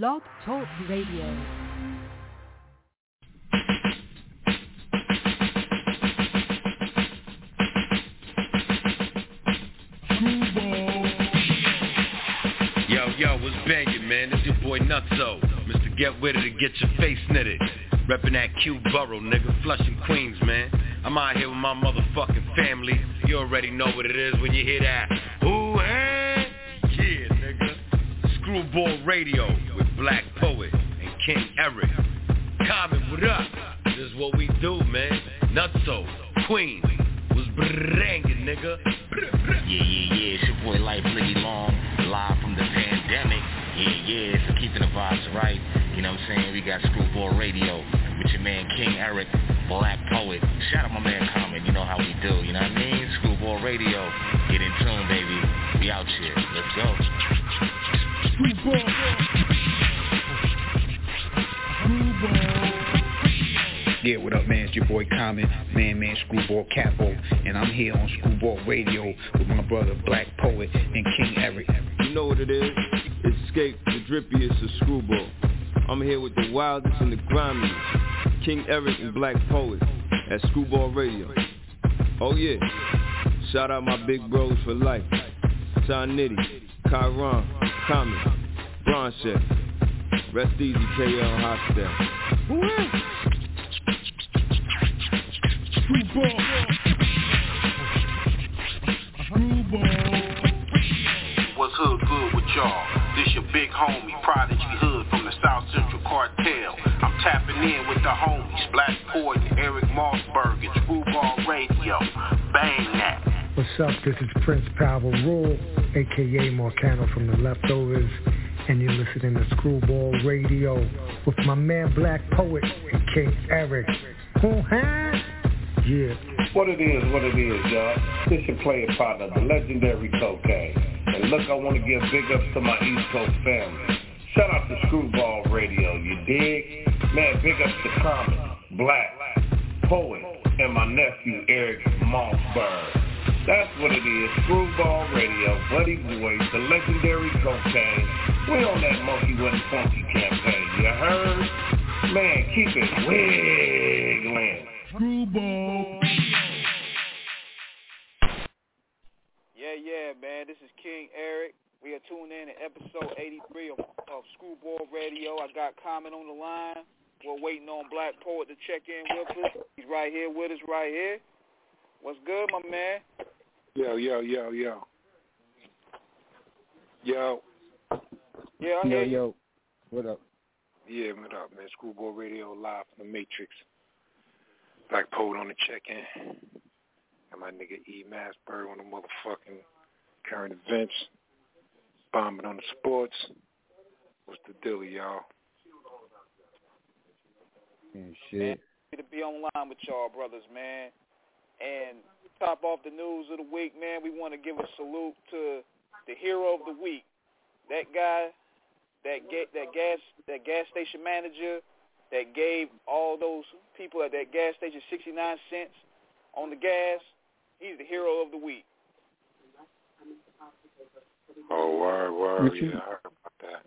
Blog Talk Radio. Yo, yo, what's banging, man? This your boy Nutso. Mr. Get With It to get your face knitted. Reppin' that Q Borough, nigga. Flushing Queens, man. I'm out here with my motherfucking family. You already know what it is when you hear that. Ooh, hey? Yeah, nigga. Screwball Radio Black Poet and King Eric. Common, what up? This is what we do, man. Nutso, Queens. Was banging, nigga. Yeah, yeah, yeah, it's your boy Life Liddy Long, live from the pandemic. Yeah, yeah, so keeping the vibes right. You know what I'm saying? We got Screwball Radio with your man King Eric, Black Poet. Shout out my man Common, you know how we do, you know what I mean? Screwball Radio, get in tune, baby. We out here, let's go. Yeah, what up, man? It's your boy Common, man, man, Screwball Capo, and I'm here on Screwball Radio with my brother Black Poet and King Eric. You know what it is? It's Escape, the drippiest of Screwball. I'm here with the wildest and the grimiest, King Eric and Black Poet at Screwball Radio. Oh yeah, shout out my big bros for life. John Nitty, Kyron, Common, Broncheck. Rest easy, KL Hostel. What's hood good with y'all? This your big homie, Prodigy Hood from the South Central Cartel. I'm tapping in with the homies, Black Poison, Eric Mossberg, and Screwball Radio. Bang that. What's up? This is Prince Power Rule, aka Marcano from the Leftovers, and you're listening to Screwball Radio with my man Black Poet and King Eric. Yeah. What it is, what it is, y'all. This your player partner, the legendary Kokane. And look, I want to give big ups to my East Coast family. Shout out to Screwball Radio, you dig? Man, big ups to Common, Black, Poet, and my nephew Eric Mossberg. That's what it is, Screwball Radio, Buddy Boy, the legendary Kokane. We on that Monkey Wasn't Funky campaign, you heard? Man, keep it wiggling. Screwball. Yeah, yeah, man. This is King Eric. We are tuned in to episode 83 of, of Screwball Radio. I got comment on the line. We're waiting on Black Poet to check in with us. He's right here with us right here. What's good, my man? Yo, yo, yo, yo. Yo. Yeah, I Yo, you. yo, what up? Yeah, what up, man? Schoolboy Radio live from the Matrix. Black Poet on the check-in. And my nigga E. Masberg on the motherfucking current events. Bombing on the sports. What's the deal, y'all? And shit. Happy to be online with y'all, brothers, man. And top off the news of the week, man, we want to give a salute to the hero of the week. That guy, that ga- that gas that gas station manager that gave all those people at that gas station 69 cents on the gas. He's the hero of the week. Oh, word, word. What you- Yeah, I heard about that.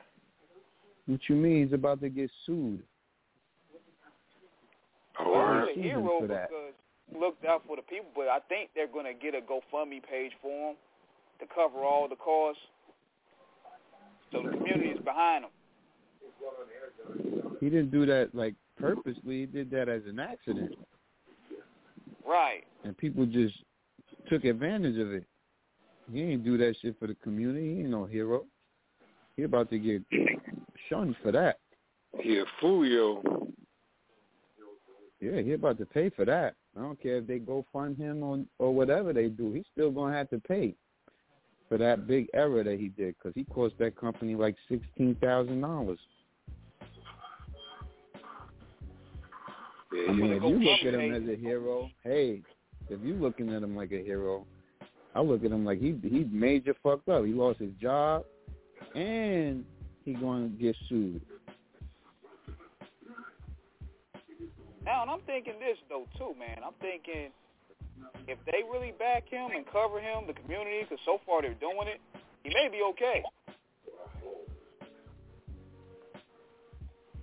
What you mean he's about to get sued? Oh, Well, word. he's a hero because he looked out for the people, but I think they're going to get a GoFundMe page for him to cover all the costs. So the community is behind him. He didn't do that like purposely. He did that as an accident, Right. and people just took advantage of it. He ain't do that shit for the community. He ain't no hero. He about to get shunned for that. Yeah, fool, yo. Yeah, he about to pay for that. I don't care if they go fund him or or whatever they do. He's still gonna have to pay for that big error that he did because he cost that company like sixteen thousand dollars. Yeah, I mean, if you look at him as a hero, hey, if you looking at him like a hero, I look at him like he he major fucked up. He lost his job, and he going to get sued. Now, and I'm thinking this though too, man. I'm thinking if they really back him and cover him, the community, because so far they're doing it, he may be okay.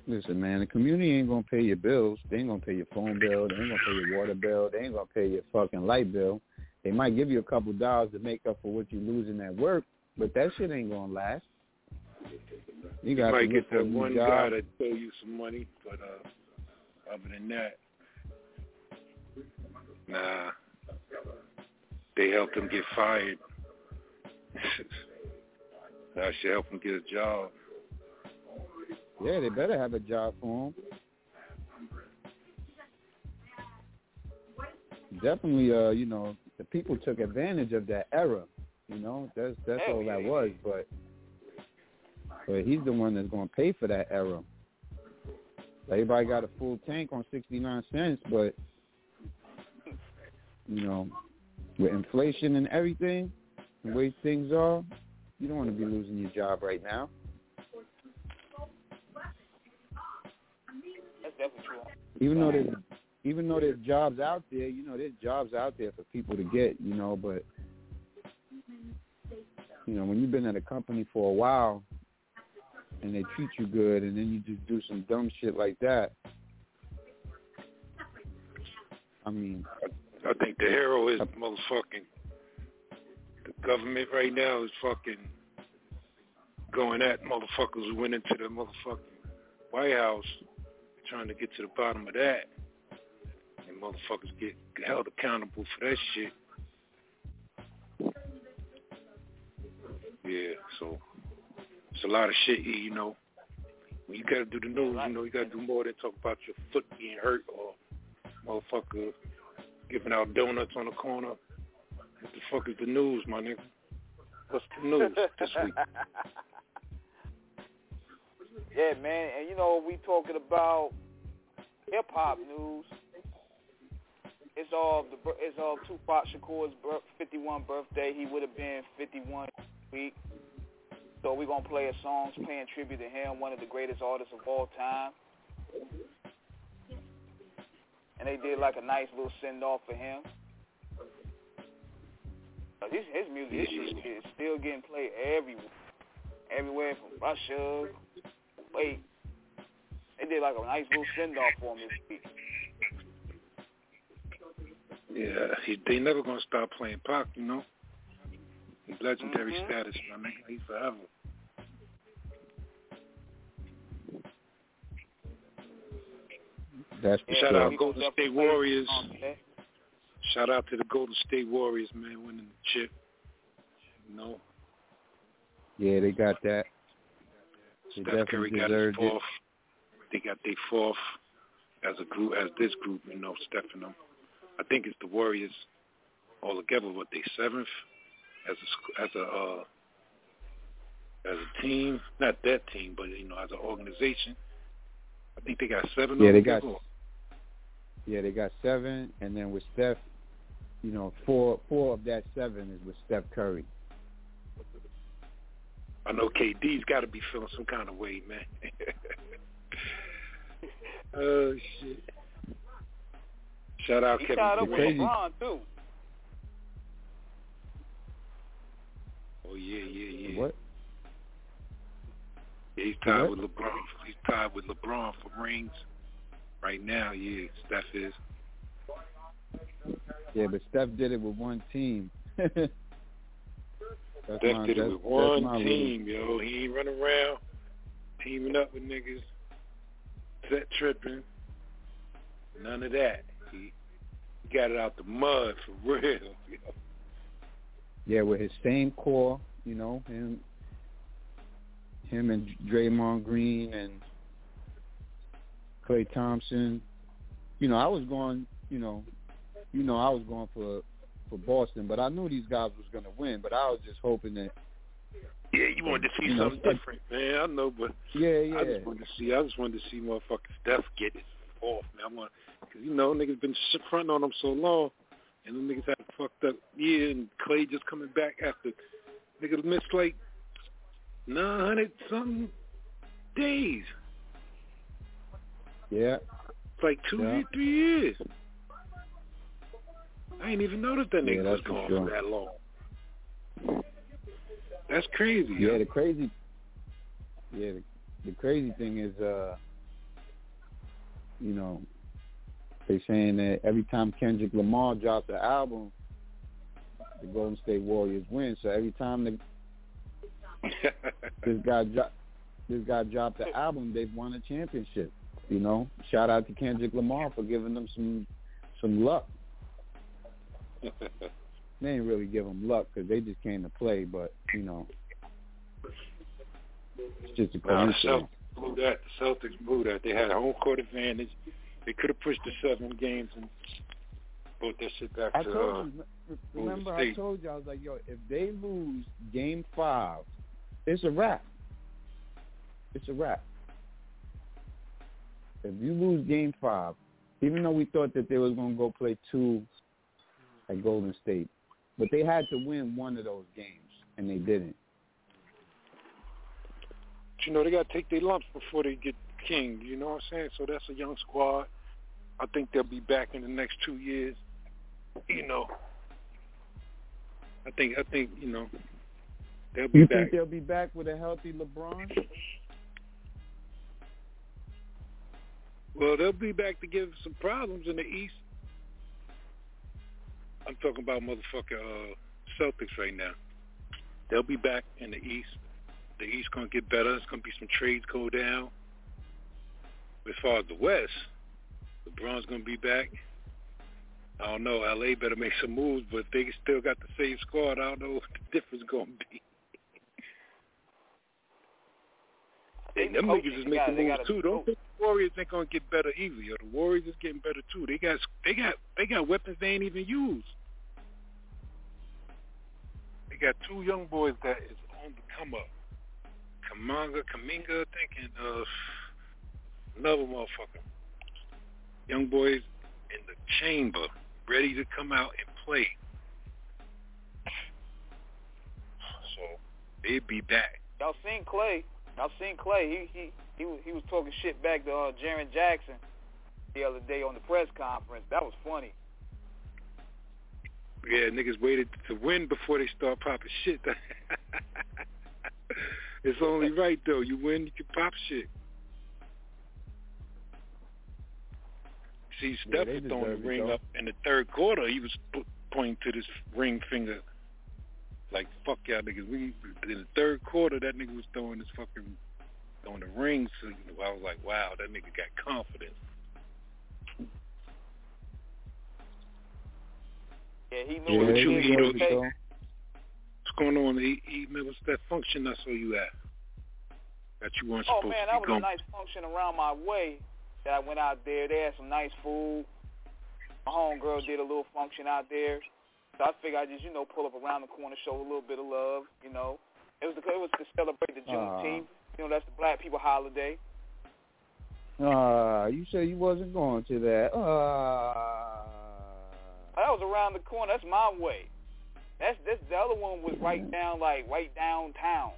Listen, man, the community ain't gonna pay your bills. They ain't gonna pay your phone bill. They ain't gonna pay your water bill. They ain't gonna pay your fucking light bill. They might give you a couple dollars to make up for what you're losing at work, but that shit ain't gonna last. You You got might look get that one job. guy that throw you some money, but uh, other than that, nah. They helped him get fired. I should help him get a job. Yeah, they better have a job for him. Definitely, uh, you know, the people took advantage of that era. You know, that's that's all that was. But but he's the one that's going to pay for that era. Everybody got a full tank on sixty nine cents, but you know, with inflation and everything, the way things are, you don't want to be losing your job right now. That's definitely true. even though there's even though there's jobs out there, you know, there's jobs out there for people to get, you know, but you know, when you've been at a company for a while and they treat you good and then you just do some dumb shit like that. I mean, I think the hero is uh, motherfucking the government right now is fucking going at motherfuckers who went into the motherfucking White House trying to get to the bottom of that. And motherfuckers get held accountable for that shit. Yeah, so it's a lot of shit, you know. When you gotta do the news, you know, you gotta do more than talk about your foot being hurt or motherfucker giving out donuts on the corner. What the fuck is the news, my nigga? What's the news this week? Yeah, man, and you know we talking about hip hop news. It's all the it's all Tupac Shakur's bir- 51 birthday. He would have been 51 week. So we're gonna play a song paying tribute to him, one of the greatest artists of all time. And they did like a nice little send off for him. Uh, His his music is still getting played everywhere, everywhere from Russia. Wait, they did like a nice little send off for him this week. Yeah, he, they never gonna stop playing Pac, you know. He's legendary Mhm. status, my nigga. He's forever. that's for Yeah, Shout sure. out people Golden State Warriors. song today. Shout out to the Golden State Warriors, man, winning the chip. You know, Yeah, they got that. They Steph Curry got his deserved it. fourth. They got their fourth as a group, as this group, you know, Steph and them. I think it's the Warriors all together. What they seventh as a sc- as a uh, as a team, not that team, but you know, as an organization. I think they got seven. Yeah, they got together. Yeah, they got seven, and then with Steph, you know, four four of that seven is with Steph Curry. I know KD's got to be feeling some kind of way, man. oh shit! Shout out He Kevin tied up with LeBron too. Oh yeah, yeah, yeah. What? Yeah, he's tied What? with LeBron. He's tied with LeBron for rings right now. Yeah, Steph is. Yeah, but Steph did it with one team. Steph did it that's, with one my rule. team, yo. He ain't running around teaming up with niggas, set tripping. None of that. He, he got it out the mud for real. Yeah, with his same core, you know, him, him and Draymond Green and Klay Thompson. You know, I was going, you know, you know, I was going for for Boston, but I knew these guys was going to win. But I was just hoping that, Yeah, you wanted to see You know, something different, man. I know, but yeah, yeah, I just wanted to see. I just wanted to see motherfucking Steph get off, man. I want, cause you know niggas been fronting on him so long, and them niggas had a fucked up year, and Klay just coming back after niggas missed like nine hundred something days. yeah. It's like two, Yeah. years, three years. I ain't even noticed that Yeah, nigga was that's for gone sure. for that long. That's crazy. Yeah, yo. the crazy. Yeah, the, the crazy thing is, uh, you know, they saying that every time Kendrick Lamar drops an album, the Golden State Warriors win. So every time the this guy dro- this guy dropped the album, they've won a championship. You know, shout out to Kendrick Lamar for giving them some some luck. they didn't really give them luck because they just came to play, but you know, it's just a Nah, the coincidence. Celtics blew that. The Celtics blew that. They had home court advantage. They could have pushed the seven games and brought that shit back I to. told uh, you. Remember, I told you I was like, yo, if they lose Game Five, it's a wrap. It's a wrap. If you lose Game Five, even though we thought that they was gonna go play two at Golden State, but they had to win one of those games, and they didn't. But, you know, they got to take their lumps before they get king. You know what I'm saying? So that's a young squad. I think they'll be back in the next two years. You know, I think I think you know they'll be You back. You think they'll be back with a healthy LeBron? Well, they'll be back to give some problems in the East. I'm talking about motherfucking uh, Celtics right now. They'll be back in the East. The East gonna get better. There's gonna be some trades go down. As far as the West, LeBron's gonna be back. I don't know. LA better make some moves, but they still got the same squad, I don't know what the difference gonna be. And them coaching, niggas is making moves gotta too. Don't think the Warriors ain't gonna get better either. Yo, the Warriors is getting better too. They got they got they got weapons they ain't even used. They got two young boys that is on the come up. Kamanga, Kaminga, thinking of another motherfucker. Young boys in the chamber, ready to come out and play. So they'd be back. Y'all seen Klay? Y'all seen Klay? He he he was he was talking shit back to uh, Jaren Jackson the other day on the press conference. That was funny. Yeah, niggas waited to win before they start popping shit. it's only right though. You win, you can pop shit. See, Yeah, Steph they throwing the ring up in the third quarter. He was p- pointing to this ring finger, like "fuck y'all niggas." We in the third quarter, that nigga was throwing his fucking throwing the ring. So I was like, "Wow, that nigga got confidence." Yeah, he knew Yeah, what What he you they was deserve it, up? fake. though. What's going on? E, e, man, what's that function I saw you at? That you weren't Oh supposed man, to that was going. a nice function around my way. That I went out there. They had some nice food. My homegirl did a little function out there. So I figured I just, you know, pull up around the corner, show a little bit of love, you know. It was the, it was to celebrate the Juneteenth. You know, that's the black people holiday. Ah, you said you wasn't going to that. Ah. That was around the corner. That's my way. That's this. The other one was right down, like right downtown,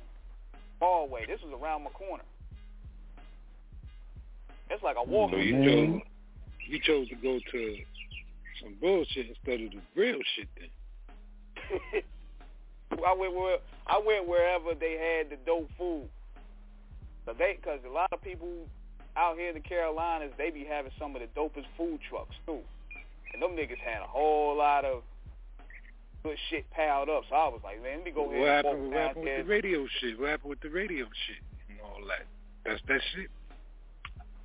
Hallway. This was around my corner. It's like a walk. So you chose you chose to go to some bullshit instead of the real shit. Then I went where I went wherever they had the dope food. But they, cause a lot of people out here in the Carolinas, they be having some of the dopest food trucks too. And them niggas had a whole lot of good shit piled up. So I was like, man, let me go what ahead and happened? What happened with the radio shit? What happened with the radio shit and all that? That's that shit.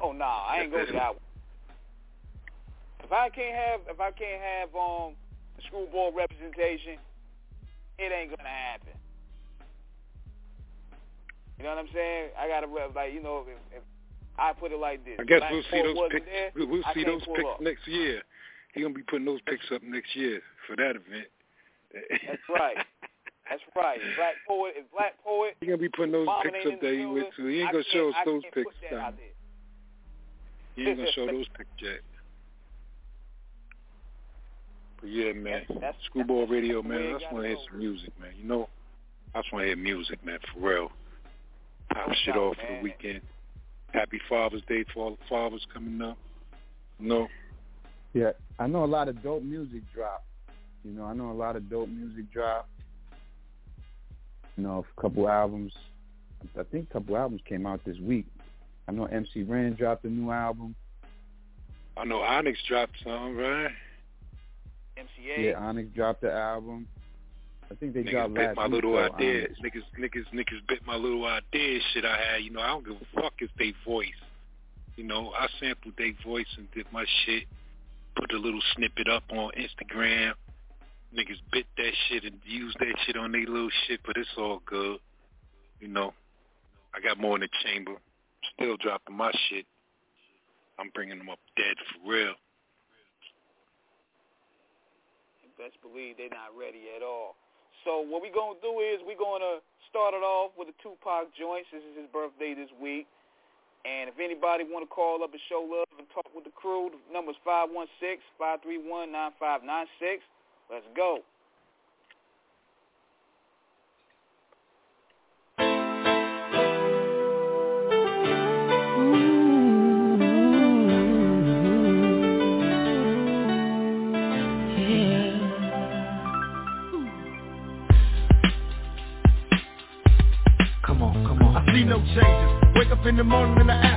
Oh nah, I ain't gonna that one. If I can't have if I can't have um screwball representation, it ain't gonna happen. You know what I'm saying? I gotta like you know if, if I put it like this. I guess we'll see those wasn't. There, We'll, see those picks up. next year. He gonna be putting those picks up next year for that event. That's right. That's right. Black poet is black poet. He gonna be putting those Mama pics ain't in up there. He went to. He ain't gonna show us those can't put that out there. He ain't gonna show those pictures. yet. But yeah, man. That's- Screwball that's- Radio, that's the way man. I just want to hear some music, man. You know, I just want to hear music, man, for real. Pop shit off for the weekend. Happy Father's Day to all the fathers coming up. No, Yeah, I know a lot of dope music drop. You know, I know a lot of dope music drop. You know, a couple albums. I think a couple albums came out this week. I know MC Ren dropped a new album. I know Onyx dropped some, right? MCA. Yeah, Onyx dropped the album. I think they niggas dropped bit last my little though, ideas. Onyx. Niggas, niggas, niggas bit my little idea shit I had. You know, I don't give a fuck if they voice. You know, I sampled their voice and did my shit. Put a little snippet up on Instagram. Niggas bit that shit and used that shit on their little shit, but it's all good. You know, I got more in the chamber still dropping my shit. I'm bringing them up dead for real. Best believe they're not ready at all. So what we're going to do is we're going to start it off with a Tupac joint This is his birthday this week. And if anybody want to call up and show love and talk with the crew, the number's 516-531-9596. Let's go. in the morning I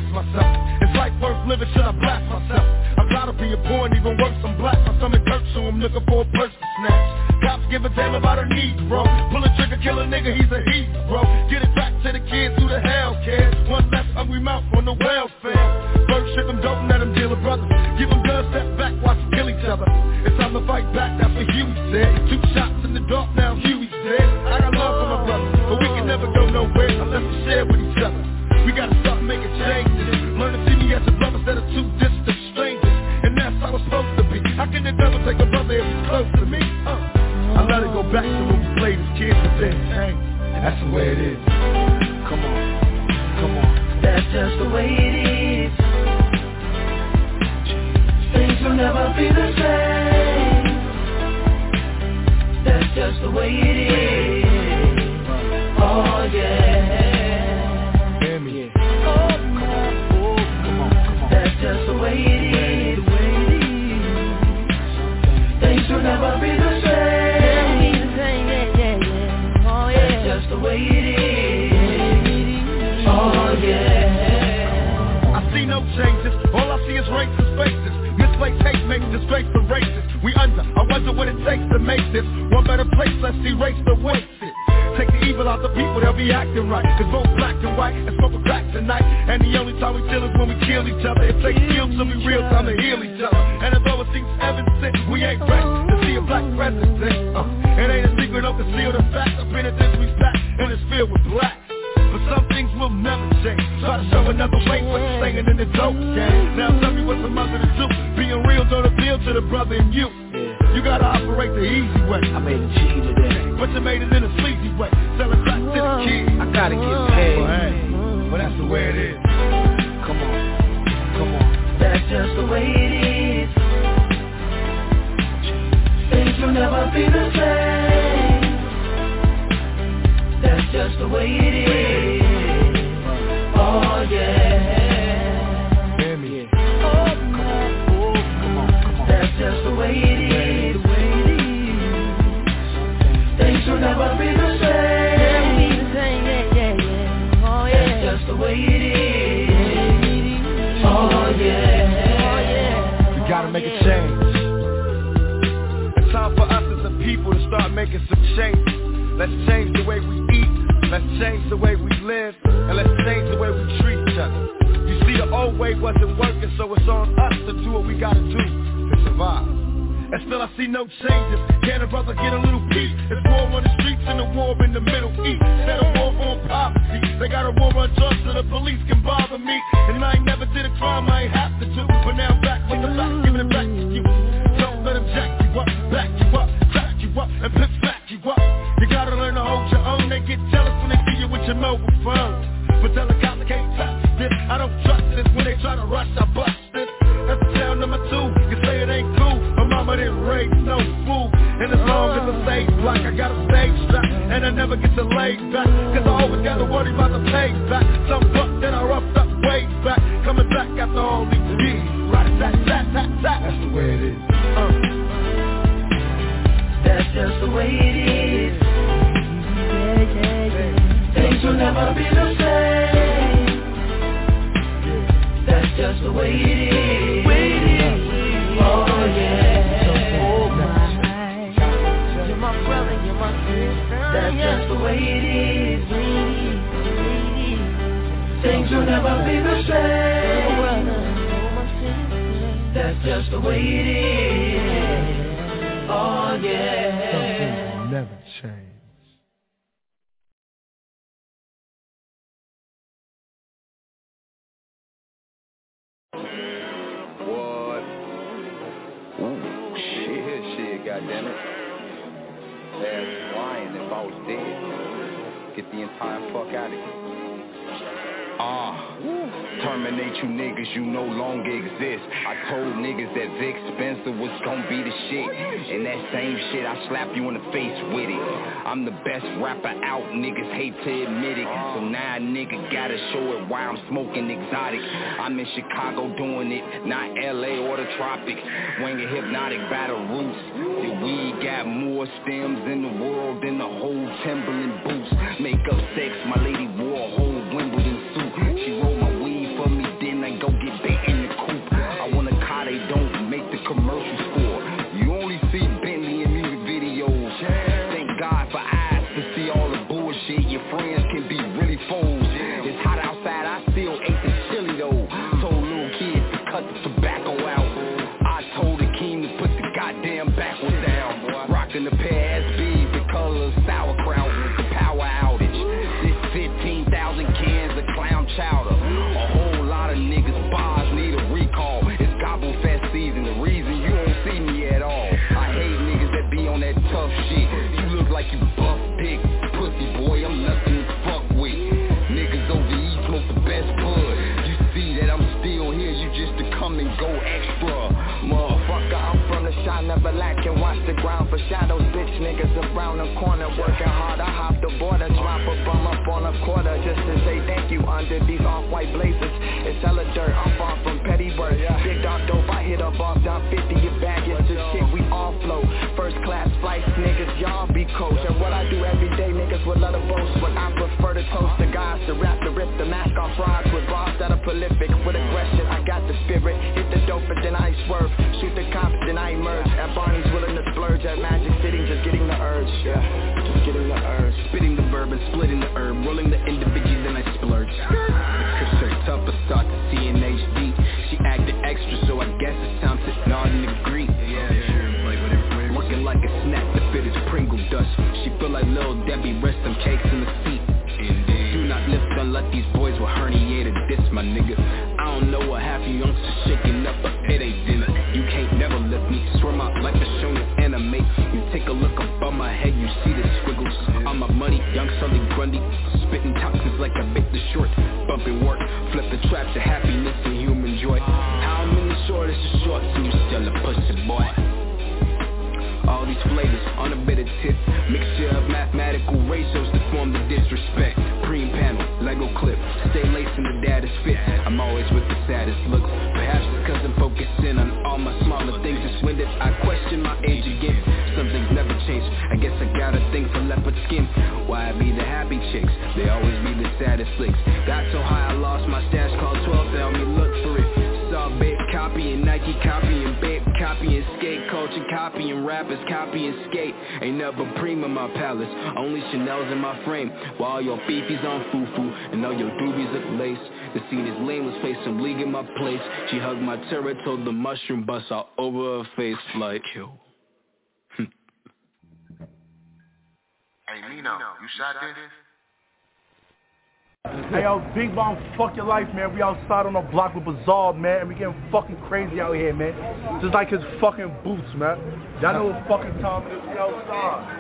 goddammit. That's lying if I was dead. Get the entire fuck out of here. Ah, terminate you niggas, you no longer exist. I told niggas that Vic Spencer was gonna be the shit. And that same shit, I slap you in the face with it. I'm the best rapper out, niggas hate to admit it. So now a nigga gotta show it why I'm smoking exotic. I'm in Chicago doing it, not LA or the tropics. Winging hypnotic battle roots. The weed got more stems in the world than the whole Timberland boots. Make up sex, my lady wore a whole niggas around the corner working hard. I hop the border, drop a bum up on a quarter just to say thank you under these off-white blazers. It's hella dirt, I'm far from petty work. Big dog dope, I hit up off down 50, your bag is the shit, we all flow. First class flights, niggas, y'all be coach. And what I do every day, niggas would love to boast. But I prefer to toast the guys to rap, to rip the mask off frauds with bars that are prolific. With aggression, I got the spirit. Hit the dope, but then I swerve. Shoot the cops, then I emerge. At Barney's willing to splurge. At Magic City, just getting. Yeah, just getting the urge. Spitting the verb and splitting the herb. Rolling the individual, then I splurge. Cause her tough a start to see in HD. She acted extra, so I guess it's time to nod and agree. Looking like a snack to fit his Pringle dust. She feel like Lil Debbie, flip the trap to happiness and human joy. How I'm in the shortest of shorts you still a pussy boy. All these flavors on a bit of tip Mixture of mathematical ratios to form the disrespect. Cream panel, Lego clip Stay laced in the data fit I'm always with the saddest looks Perhaps it's cause I'm focusing on all my smaller things. It's when did I question my age again? Some things never change I guess I got a thing for leopard skin. Why I be the happy chicks? They always be the saddest flicks copying Nike copying babe copying skate culture copying rappers copying skate. Ain't never prima my palace only Chanel's in my frame. While your beefies on foo-foo and all your doobies look lace. The scene is lame let's face some league in my place. She hugged my terror told the mushroom bust all over her face like kill Hey, Nino, you shot this? Hey yo, Big Bomb, fuck your life, man. We outside on the block with Bizarre, man, and we getting fucking crazy out here, man. Just like his fucking boots, man. Y'all know what fucking time it is. We outside.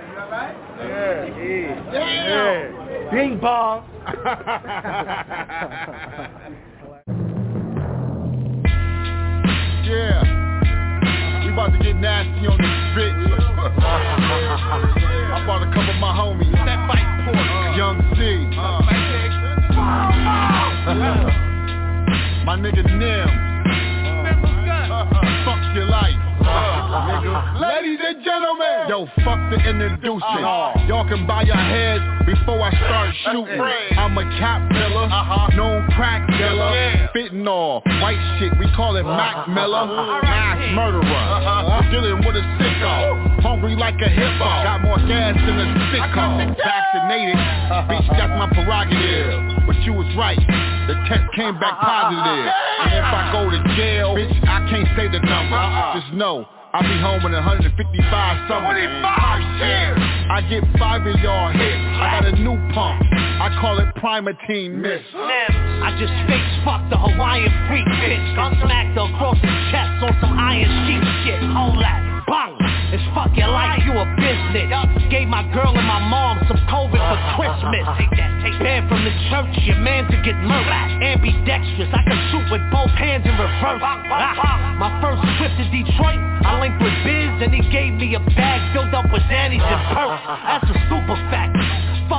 Yeah, yeah, yeah. Big Bomb. Yeah. We about to get nasty on this bitch. I'm about to cover my homies. That fight pork. Young C. Uh. my nigga Nim. Fuck your life. Ladies and gentlemen. Yo, fuck the introducing. Uh-huh. Y'all can buy your heads before I start shooting. I'm a cap miller, uh-huh. known crack dealer, fitting all white shit. We call it Mac uh-huh. Miller, mass murderer, dealing with a sicko, hungry like a hippo. Got more gas than a sicko. Vaccinated, bitch, that's my prerogative. But you was right, the test came back uh-uh, uh-uh. positive. And if I go to jail, bitch, I can't say the number. Uh-uh. Just know. I'll be home in 155 summers. 25 years! I get five of y'all hits. I got a new pump. I call it Primatene Mist. I just face fucked the Hawaiian freak bitch Got smacked across the chest on some iron sheet shit Hold that, bang It's fuck your life, you a business. Gave my girl and my mom some COVID for Christmas. Banned from the church, your man to get murdered. Ambidextrous, I can shoot with both hands in reverse. Ah, My first trip to Detroit, I linked with Biz And he gave me a bag filled up with Danny's and perks That's a super fact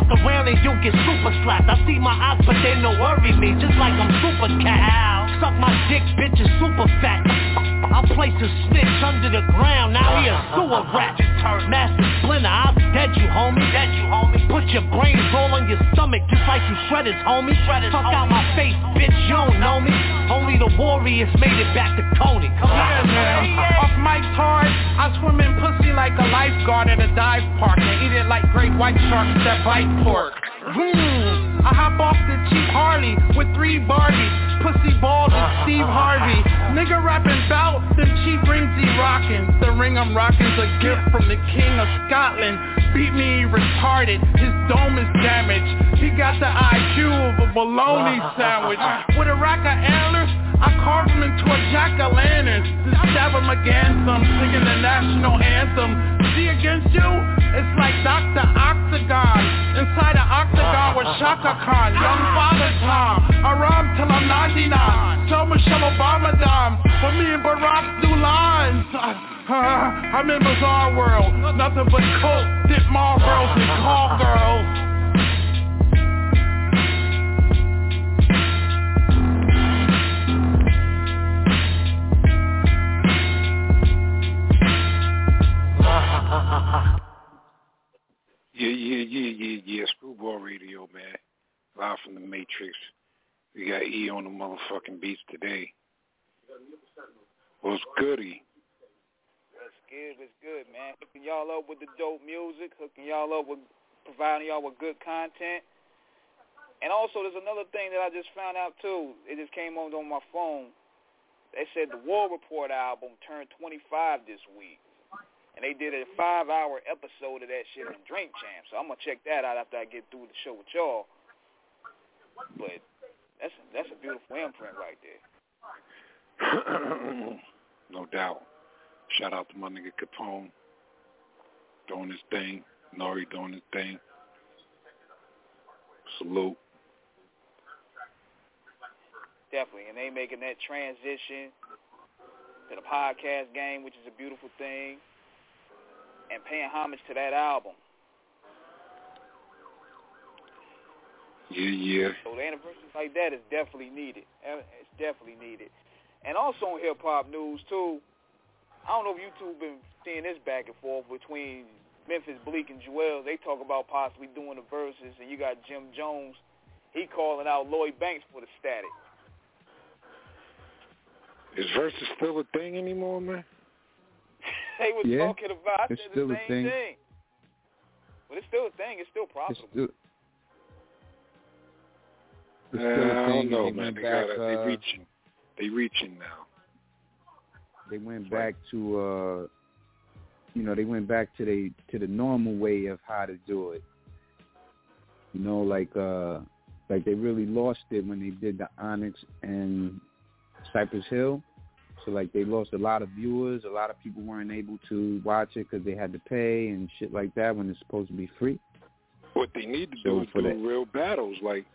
Fuck around and you'll get super slapped. I see my eyes but they don't worry me Just like I'm super cat. Suck my dick, bitch is super fat. I'll place a snitch under the ground Now he a sewer rat. Master Splinter, I'll dead you homie. Dead you homie. Put your brains all on your stomach Just like you shredders homie. Fuck out my face, bitch you don't know me. Only the warriors made it back to Coney. Come on. Man. Off Mike Hard, I swim in pussy like a lifeguard at a dive park. And eat it like great white sharks that bite pork. Hmm. I hop off the cheap Harley with three Barbies, pussy bald as Steve Harvey. Nigga rapping bout them cheap rings he rockin'. The ring I'm rocking's a gift from the king of Scotland. Beat me retarded, his dome is damaged. He got the IQ of a bologna sandwich. With a rack of antlers, I carve him into a jack-o'-lantern To stab him again, some singing the national anthem. See against you, it's like Dr. Octagon. Inside an octagon with Chaka Khan Young Father Tom, I rhyme till I'm 99 Tell Michelle Obama dime, for me and Barack do lines. I'm in bizarre world, nothing but coke, dip Marlboros and call girls Yeah, yeah, yeah, yeah, yeah. Screwball Radio, man. Live from the Matrix. We got E on the motherfucking beats today. What's goody? What's good, what's good, man. Hooking y'all up with the dope music, hooking y'all up with providing y'all with good content. And also there's another thing that I just found out too. It just came on on my phone. They said the War Report album turned 25 this week. And they did a five-hour episode of that shit on Drink Champ. So I'm gonna check that out after I get through the show with y'all. But that's that's a beautiful imprint right there. no doubt. Shout out to my nigga Capone doing his thing. Nori doing his thing. Salute. Definitely. And they making that transition to the podcast game, which is a beautiful thing. And paying homage to that album. Yeah, yeah. So the anniversaries like that is definitely needed. It's definitely needed. And also on hip hop news too, I don't know if you two been seeing this back and forth between Memphis Bleek and Joel. They talk about possibly doing the Verzuz, and you got Jim Jones. He calling out Lloyd Banks for the static. Is versus still a thing anymore, man? they was Yeah, talking about I it's said still the a same thing. thing. But it's still a thing. It's still It's profitable. still, it's Uh, still a I thing. don't know, they man. They back, got they uh, reaching. They reaching now. they went back to uh you know they went back to the to the normal way of how to do it you know like uh like they really lost it when they did the onyx and cypress hill so like they lost a lot of viewers a lot of people weren't able to watch it because they had to pay and shit like that when it's supposed to be free What they need to So do is for do that- real battles. Like,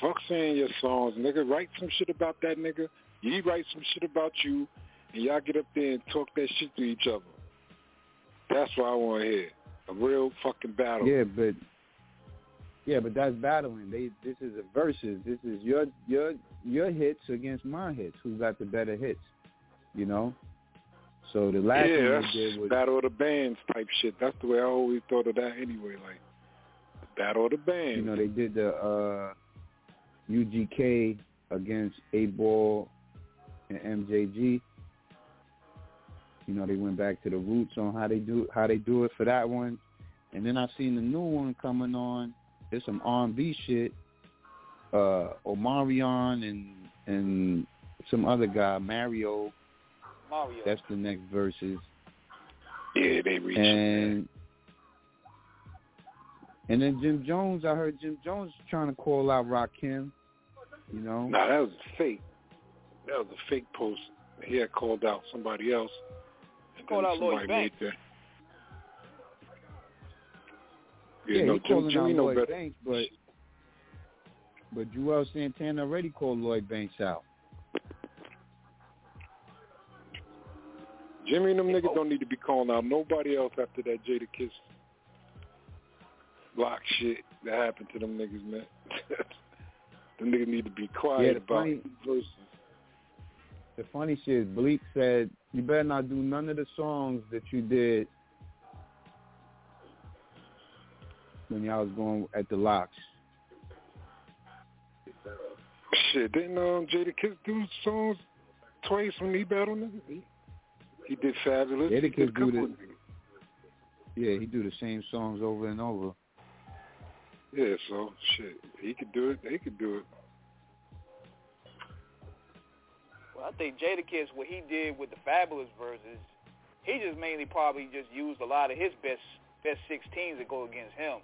fuck saying your songs, nigga. Write some shit about that nigga. You write some shit about you, and y'all get up there and talk that shit to each other. That's what I want to hear. A real fucking battle. Yeah, but yeah, but that's battling. They this is a versus. This is your your your hits against my hits. Who got the better hits? You know. So the last yeah, one that's they did was Battle of the Bands type shit. That's the way I always thought of that anyway. Like Battle of the Bands. you know they did the uh, UGK against 8Ball and MJG. You know they went back to the roots on how they do how they do it for that one, and then I seen the new one coming on. There's some R&B shit. Uh, Omarion and and some other guy Mario. Mario. That's the next verses. Yeah, they reached and and then Jim Jones, I heard Jim Jones trying to call out Rakim. You know, Nah, that was fake. That was a fake post. He had called out somebody else. And called out Lloyd Banks. that. Yeah, no, he Jim, calling Jimmy out Lloyd better. Banks, but but Juelz Santana already called Lloyd Banks out. Jimmy and them niggas oh. don't need to be calling out nobody else after that Jada Kiss block shit that happened to them niggas, man. them niggas need to be quiet Yeah, the about funny- verses. The funny shit is Bleek said, you better not do none of the songs that you did when y'all was going at the Lox. Shit, didn't um, Jadakiss do songs twice when he battled niggas? He, he did Fabolous. Jada Kiss do the- Yeah, he do the same songs over and over. Yeah, so shit, he could do it. They could do it. Well, I think Jadakiss, what he did with the Fabolous verses, he just mainly probably just used a lot of his best best 16s to go against him,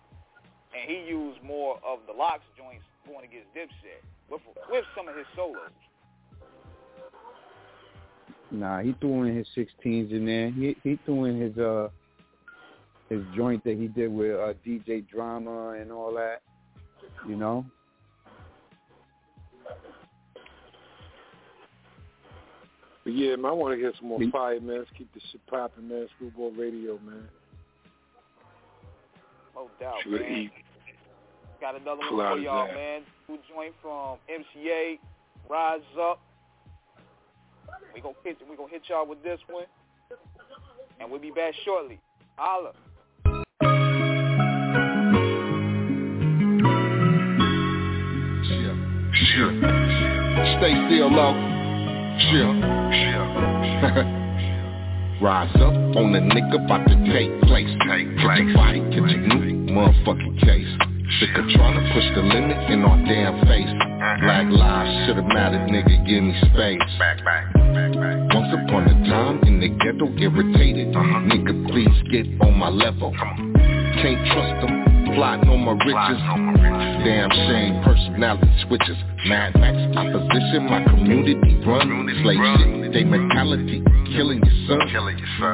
and he used more of the Lox joints going against Dipset with with some of his solos. Nah, he threw in his 16s in there. He he threw in his uh his joint that he did with uh, DJ Drama and all that. You know. But yeah, man, I want to hear some more Me- fire, man. Let's keep this shit popping, man. Screwball Radio, man. No doubt, Should man. eat. Got another Pull one for y'all, ass. man. New joint from MCA, Rise Up. We gonna hit we gonna hit y'all with this one, and we'll be back shortly. Holla. Stay still, low. Shit. Rise up on the nigga about to take place. Take place. A body, catch a new motherfucking case. Sick of trying to push the limit in our damn face. Black lives shoulda mattered, nigga, give me space. back back Once upon a time in the ghetto, irritated. Uh-huh. Nigga, please get on my level. Can't trust them, plotting on my riches. Damn shame, personality switches. Mad Max opposition, my community run. Slave shit, they mentality, killing your son.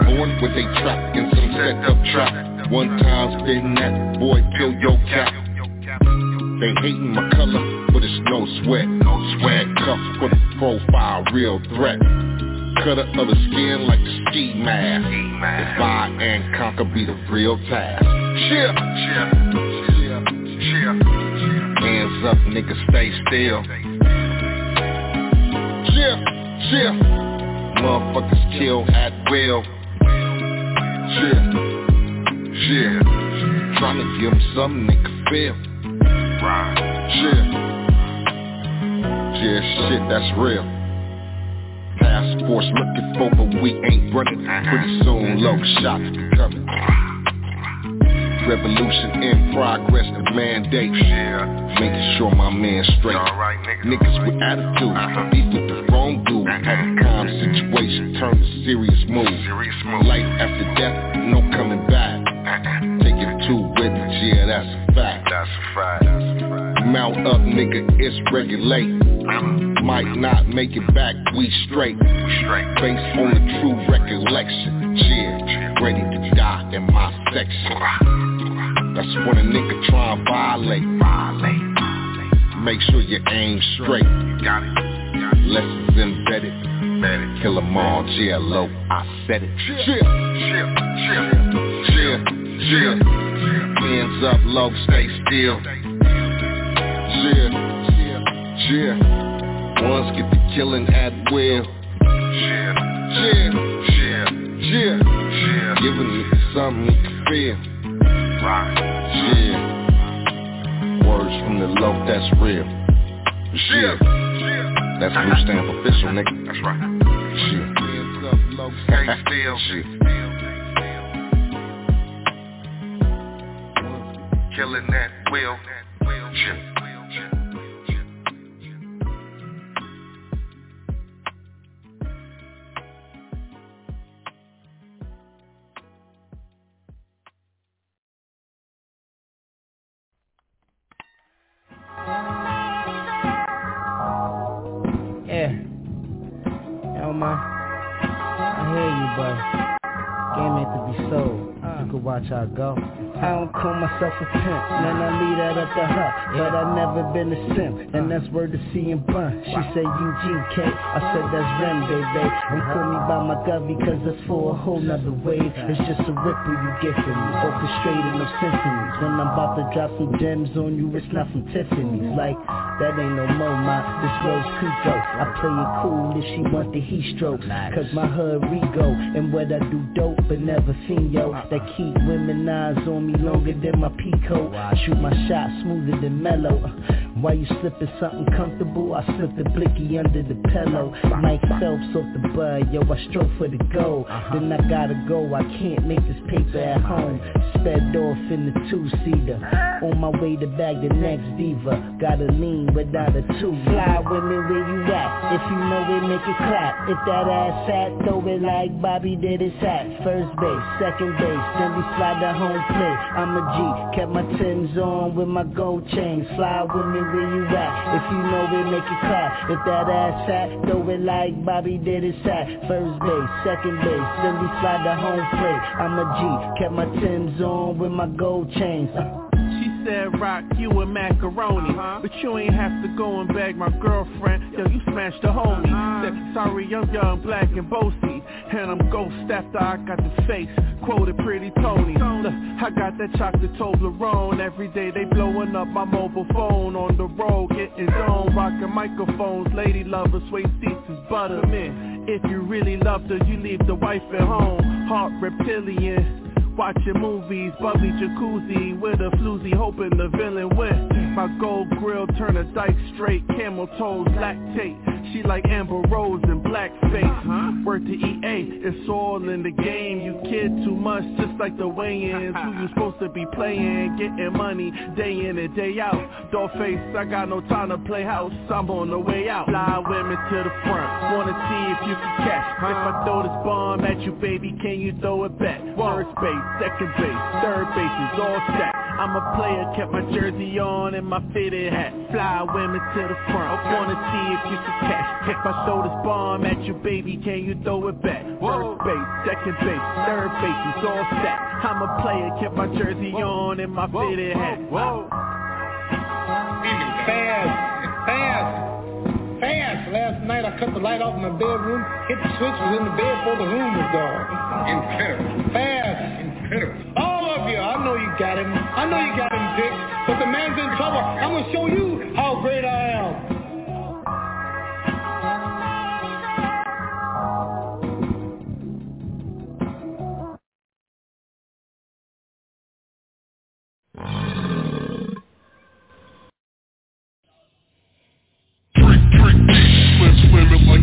Born with a trap in some set up trap. One time spitting that boy, kill your cap. They hating my color, but it's no sweat. No sweat. Cuffs for the profile, real threat. Cutter of the skin like the ski mask. Divide and conquer be the real task. Shit. Hands up, nigga, stay still. Yeah, yeah. Motherfuckers kill at will. Yeah. Trying to give 'em something they can feel. Yeah. Yeah, shit, that's real. Task force looking for, but we ain't running. Pretty soon, low shots be coming. Revolution in progress, the mandate. Making sure my man straight. Niggas with uh-huh. attitude, beef with the wrong dude. Uh-huh. Had a calm situation, turn to serious move. Life after death, no coming back. Uh-huh. Taking two witness, yeah, that's a fact. That's a fact. Mount up, nigga, it's regulate. Might not make it back, we straight. Based on the true recollection. Yeah, ready to die in my section. That's when a nigga try and violate. Make sure you aim straight. Got it. Lessons embedded. Kill 'em all, GLO, I said it. Yeah, yeah, yeah. Hands up low, stay still. Yeah, yeah. Ones get the killing at will. Yeah, yeah. Yeah, yeah. Giving me something to feel. Right. Yeah. Words from the low, that's real. Yeah. That's stand for official, nigga. That's right. Shit. Stay still. Shit. Killing that will. Shit. Watch I go. I don't call myself a pimp, man, I leave that up to her. But I never been a simp, and that's word to C and Bun. She said UGK, I said that's Rem, baby. And call me by my govy, cause that's for a whole nother wave. It's just a ripple you get from me, orchestrating of symphonies. When I'm about to drop some gems on you, it's not from Tiffany's. Like, that ain't no more, my, this Rose Cujo. I play it cool if she want the heat strokes. Cause my hood rego, and what I do dope, but never seen yo. That keep women eyes on me longer than my peacoat. Shoot my shot smoother than mellow. Uh, While you slipping something comfortable, I slip the blicky under the pillow. Mike Phelps off the bud, yo, I stroke for the goal. Uh-huh. Then I gotta go, I can't make this paper at home. Sped off in the two-seater. On my way to bag the next diva. Gotta lean without a two. Fly with me where you at. If you know it, make it clap. If that ass fat, throw it like Bobby did his hat. First base, second base, then we slide the home plate. I'm a G, kept my Timbs on with my gold chains. Fly with me where you at. If you know it, make it clap. If that ass fat, throw it like Bobby did his hat. First base, second base, then we slide the home plate. I'm a G, kept my Timbs on with my gold chains. Uh. Said, rock you a macaroni. Uh-huh. But you ain't have to go and beg my girlfriend. Yo, you smashed the homie. Uh-huh. Said, sorry, I'm young, black, and boasty. And I'm ghost after I got the face. Quoted pretty Tony. Look, I got that chocolate Toblerone. Every day they blowing up my mobile phone on the road. Getting zone, rocking microphones. Lady lovers, sway seats is butter. Man, if you really loved her, you leave the wife at home. Heart reptilian. Watching movies, bubbly jacuzzi with a floozy, hoping the villain win. My gold grill turn a dyke straight, camel toes, lactate. She like Amber Rose and blackface. Word to EA, it's all in the game. You kid too much, just like the weigh-ins. Who you supposed to be playing? Getting money day in and day out. Dollface, I got no time to play house. I'm on the way out. Fly women to the front. Wanna see if you can catch. If I throw this bomb at you, baby, can you throw it back? First base, second base, third base is all stacked. I'm a player, kept my jersey on and my fitted hat. Fly women to the front. I wanna see if you can catch. If I throw this bomb at you, baby, can you throw it back? First base, second base, third base is all stacked. I'm a player, kept my jersey on and my fitted hat. Whoa. Fast, fast, fast. Last night I cut the light off in my bedroom, hit the switch, was in the bed before the room was dark. Incredible. Fast. All of you, I know you got him. I know you got him, Dick. But the man's in trouble. I'm gonna show you how great I am. Peace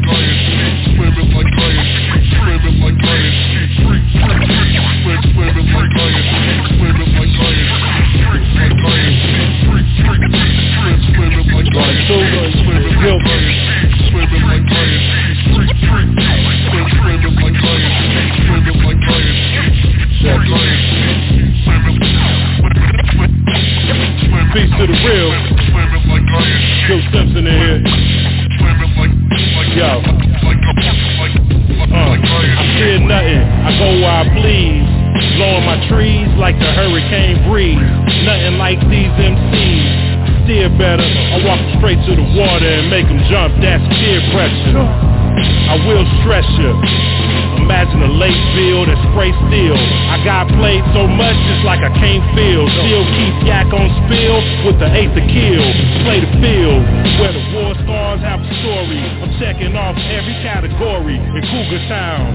played so much it's like I can't feel. Still keep yak on spill with the eighth to kill. Play the field where the war scars have a story. I'm checking off every category in Cougar Town.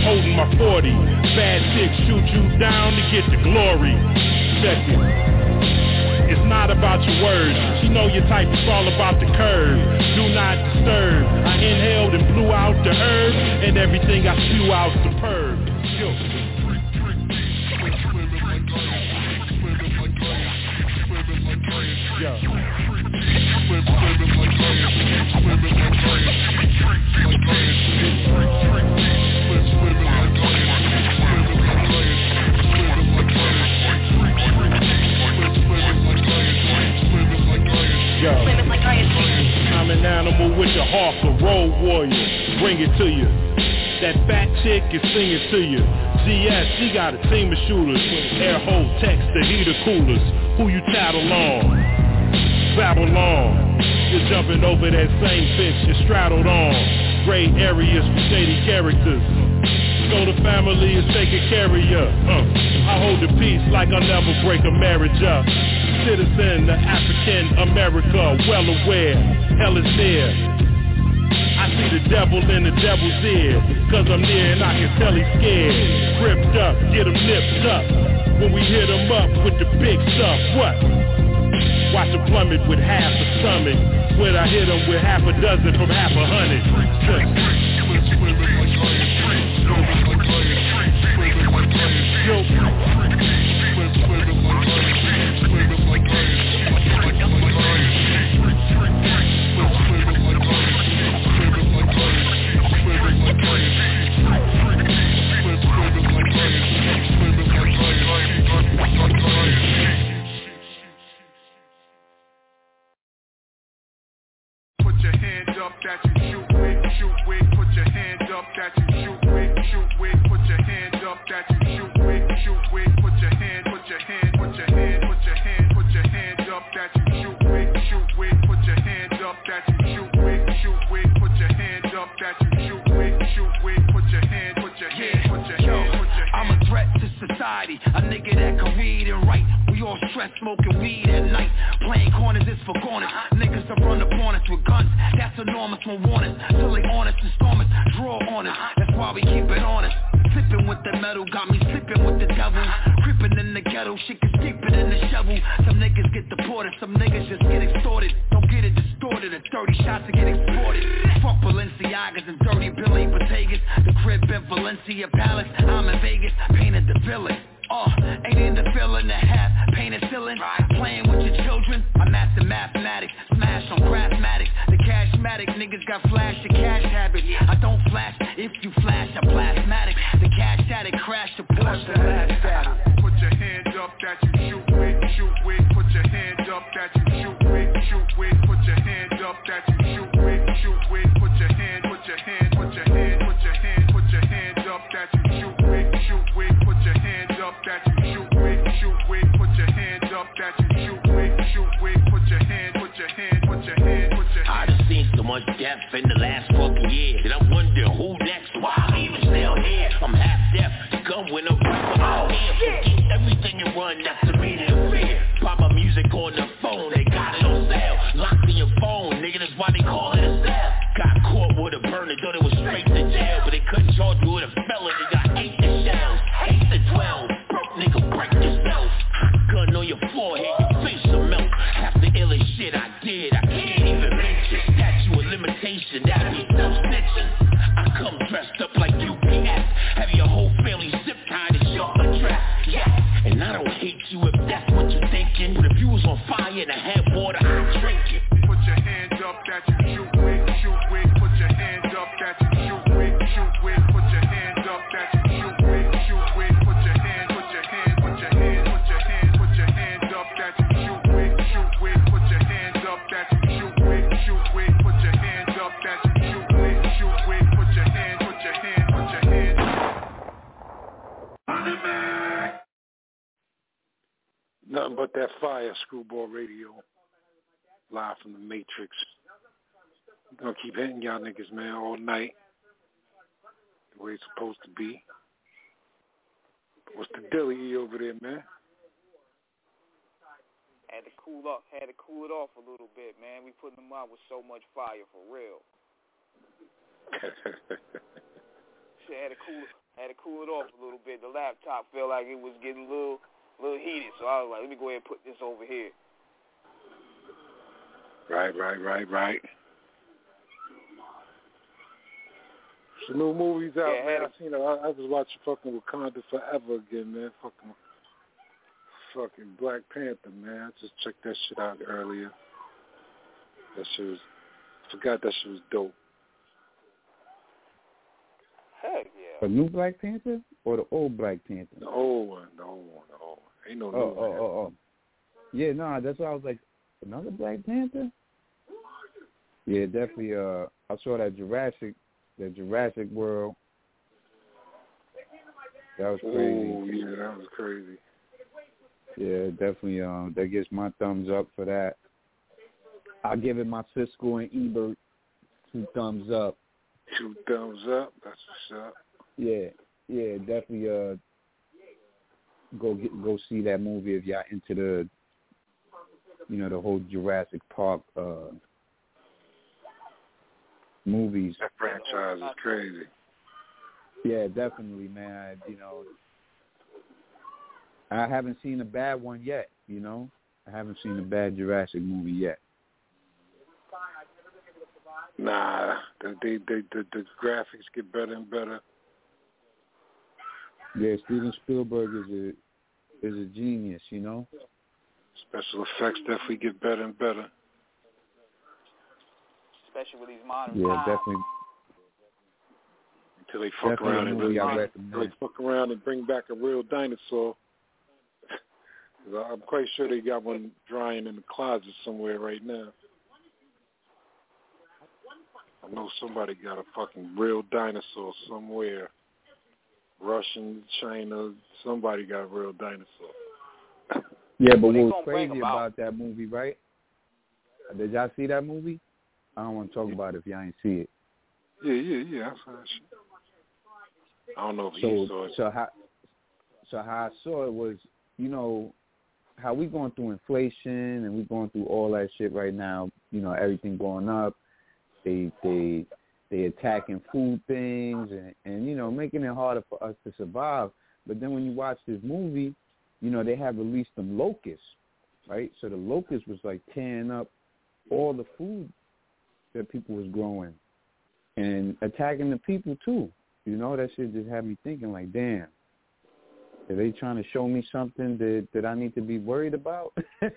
holding my 40. Bad chicks shoot you down to get the glory. Check it. It's not about your words. She know your type, is all about the curve. Do not disturb. I inhaled and blew out the herb, and everything I spew out superb. To you. That fat chick is singing to you. GS, she got a team of shooters. Air hole text, the heater coolers. Who you tattle on? Babylon. You're jumping over that same fence you straddled on. Gray areas for shady characters. So the family is taking care of you. Uh, I hold the peace like I'll never break a marriage up. Citizen of African America, well aware, hell is near. The devil in the devil's ear. Cause I'm near and I can tell he's scared. Ripped up, get him nipped up. When we hit him up with the big stuff, what? Watch him plummet with half a stomach. When I hit him with half a dozen from half a hundred. Put Forget everything and run, that's the meaning. Pop my music on the phone, Screwball Radio. Live from the Matrix. Gonna keep hitting y'all niggas, man, all night. The way it's supposed to be. What's the dilly over there, man? Had to cool up, had to cool it off a little bit, man. We putting them out with so much fire for real. Shit, had to cool had to cool it off a little bit. The laptop felt like it was getting a little little heated, so I was like, let me go ahead and put this over here. Right, right, right, right. Some new movies out, Yeah, man. had I seen it. I, I was watching fucking Wakanda Forever again, man. Fucking, fucking Black Panther, man. I just checked that shit out earlier. That shit was, forgot that shit was dope. Heck yeah. The new Black Panther or the old Black Panther? The old one, the old one, the old one. Ain't no Oh, new oh, oh, oh. Yeah, no, that's why I was like, another Black Panther? Yeah, definitely. Uh, I saw that Jurassic, that Jurassic World. That was crazy. Oh, yeah, that was crazy. Yeah, definitely. Um, that gets my thumbs up for that. I give it my Siskel and Ebert two thumbs up. Two thumbs up. That's what's up. Yeah, yeah, definitely. Uh, go get go see that movie if y'all into the, you know, the whole Jurassic Park uh movies. That franchise is crazy. Yeah, definitely, man. I, You know, I haven't seen a bad one yet. You know, I haven't seen a bad Jurassic movie yet. Nah, the, they, they, the, the graphics get better and better. Yeah, Steven Spielberg is a is a genius. You know. Special effects definitely get better and better. Especially with these modern Yeah, times. definitely. Until they fuck Definitely around and movie bring, recommend. until they fuck around and bring back a real dinosaur. 'Cause I'm quite sure they got one drying in the closet somewhere right now. I know somebody got a fucking real dinosaur somewhere. Russian, China, somebody got real dinosaur. Yeah, but What they was crazy about? about that movie, right? Did y'all see that movie? I don't want to talk about it if y'all ain't see it. Yeah, yeah, yeah. I saw that shit. I don't know if So, you saw it. so how, so how I saw it was, you know, how we going through inflation and we going through all that shit right now. You know, everything going up. They they they attacking food things and and you know making it harder for us to survive. But then when you watch this movie, you know they have released them locusts, right? So the locust was like tearing up all the food that people was growing and attacking the people too. You know, that shit just had me thinking like, damn, are they trying to show me something that that I need to be worried about? you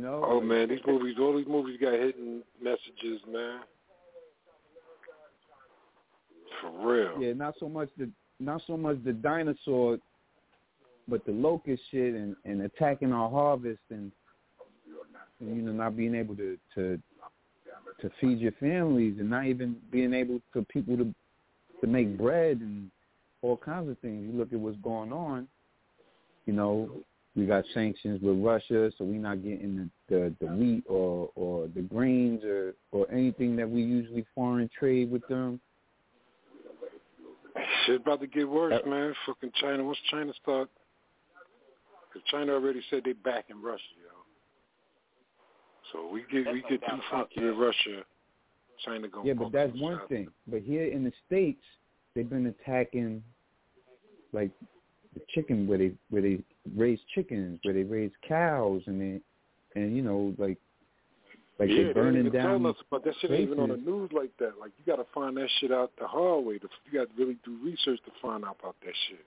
know? Oh man, these movies, all these movies got hidden messages, man. For real. Yeah, not so much the not so much the dinosaur, but the locust shit and and attacking our harvest and, and you know not being able to to to feed your families and not even being able for people to to make bread and all kinds of things. You look at what's going on. You know, we got sanctions with Russia, so we're not getting the, the the wheat or or the grains or or anything that we usually foreign trade with them. Shit about to get worse, man. Fucking China. Once China start, because China already said they back in Russia, yo. So we get we get too funky with Russia. China gonna Yeah, but that's one up. thing. But here in the states, they've been attacking like the chicken where they where they raise chickens, where they raise cows, and they and you know like like yeah, they're burning ain't even down. telling us about that shit. Ain't even on the news like that. Like you got to find that shit out the hard way. You got to really do research to find out about that shit.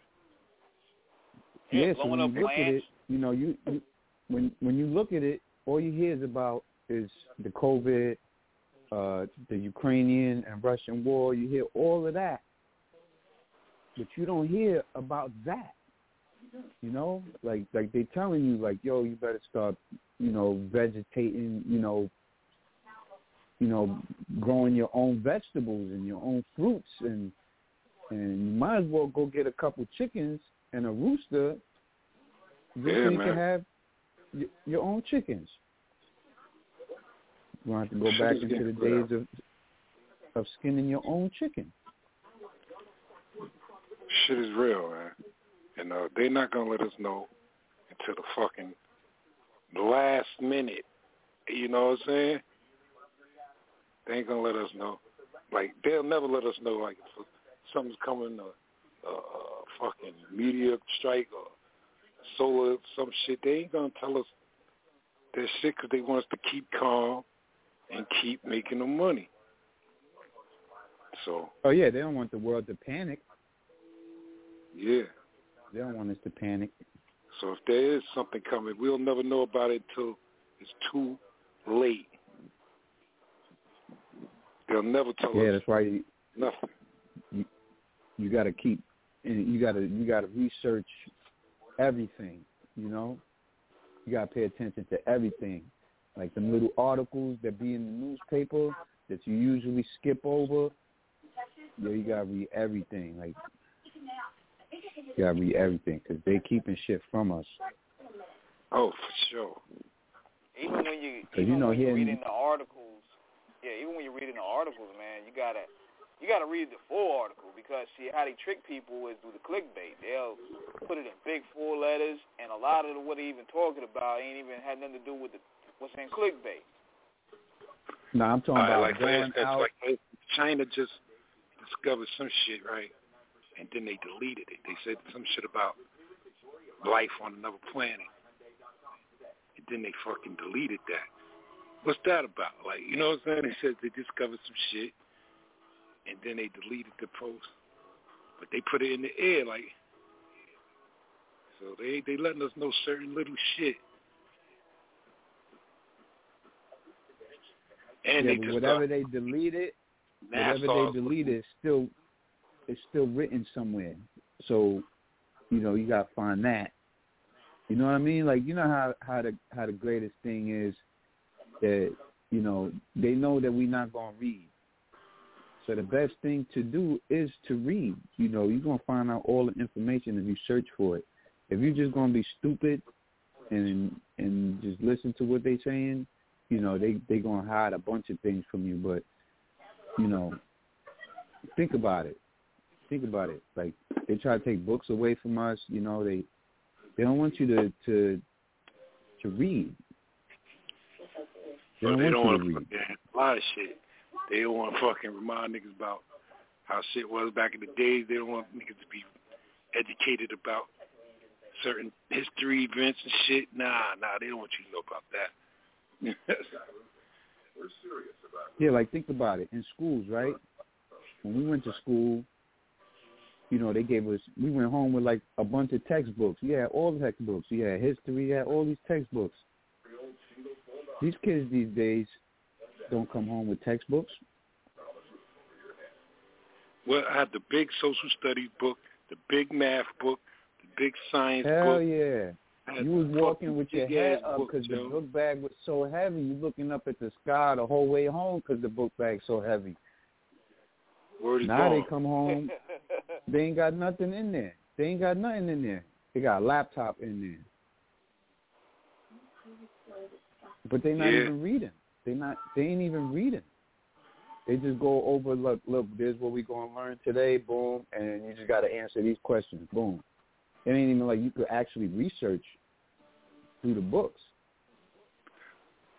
Yeah, so when you look at it, you know, you, you when when you look at it, all you hear is about is the COVID, uh, the Ukrainian and Russian war. You hear all of that, but you don't hear about that. You know, like like they telling you like, yo, you better start, you know, vegetating, you know, you know, growing your own vegetables and your own fruits and and you might as well go get a couple chickens and a rooster just Yeah, so you man. can have your, your own chickens. You have to go back into the days of of skinning your own chicken. Shit is real, man. And uh, they're not gonna let us know until the fucking last minute. You know what I'm saying? They ain't gonna let us know. Like they'll never let us know like for, something's coming, a, a, a fucking meteor strike or solar some shit, they ain't gonna tell us that shit because they want us to keep calm and keep making the money. So Oh yeah, they don't want the world to panic. yeah. They don't want us to panic. So if there is something coming, we'll never know about it until it's too late. They'll never tell Yeah, us that's why you nothing. you, you got to keep and you got to you got to research everything. You know, you got to pay attention to everything, like them little articles that be in the newspaper that you usually skip over. Yeah, you got to read everything. Like you got to read everything because they keeping shit from us. Oh, for sure. Even when you even you know when you're here in- reading the articles, yeah, even when you're reading the articles, man, you gotta you gotta read the full article because see how they trick people is through the clickbait. They'll put it in big full letters, and a lot of what they're even talking about ain't even had nothing to do with the, what's in clickbait. No, I'm talking All right, about like going instance, out. like uh, China just discovered some shit, right? And then they deleted it. They said some shit about life on another planet. And then they fucking deleted that. What's that about? Like, you know what I'm saying? They said they discovered some shit and then they deleted the post. But they put it in the air like so they they letting us know certain little shit. And yeah, they whatever they deleted, whatever they deleted is still it's still written somewhere. So, you know, you gotta find that. You know what I mean? Like you know how how the how the greatest thing is that you know they know that we're not gonna read. So the best thing to do is to read. You know, you're gonna find out all the information if you search for it. If you're just gonna be stupid and and just listen to what they're saying, you know, they they're gonna hide a bunch of things from you. But you know, think about it. Think about it. Like they try to take books away from us. You know, they they don't want you to to to read. They don't they don't want want to to read. fucking a lot of shit. They don't want to fucking remind niggas about how shit was back in the days. They don't want niggas to be educated about certain history events and shit. Nah, nah, they don't want you to know about that. We're serious about Yeah, like think about it. In schools, right? When we went to school, you know, they gave us we went home with like a bunch of textbooks. You had all the textbooks. You had history, you had all these textbooks. These kids these days don't come home with textbooks. Well, I had the big social studies book, the big math book, the big science Hell book. Hell yeah. You was walking with your head up because the book bag was so heavy. You looking up at the sky the whole way home because the book bag's so heavy. Word is Now they come home, they ain't got nothing in there. They ain't got nothing in there. They got a laptop in there. But they not Yeah. even reading. They not. They ain't even reading. They just go over. Look, look. This is what we gonna learn today. Boom, and you just got to answer these questions. Boom. It ain't even like you could actually research through the books.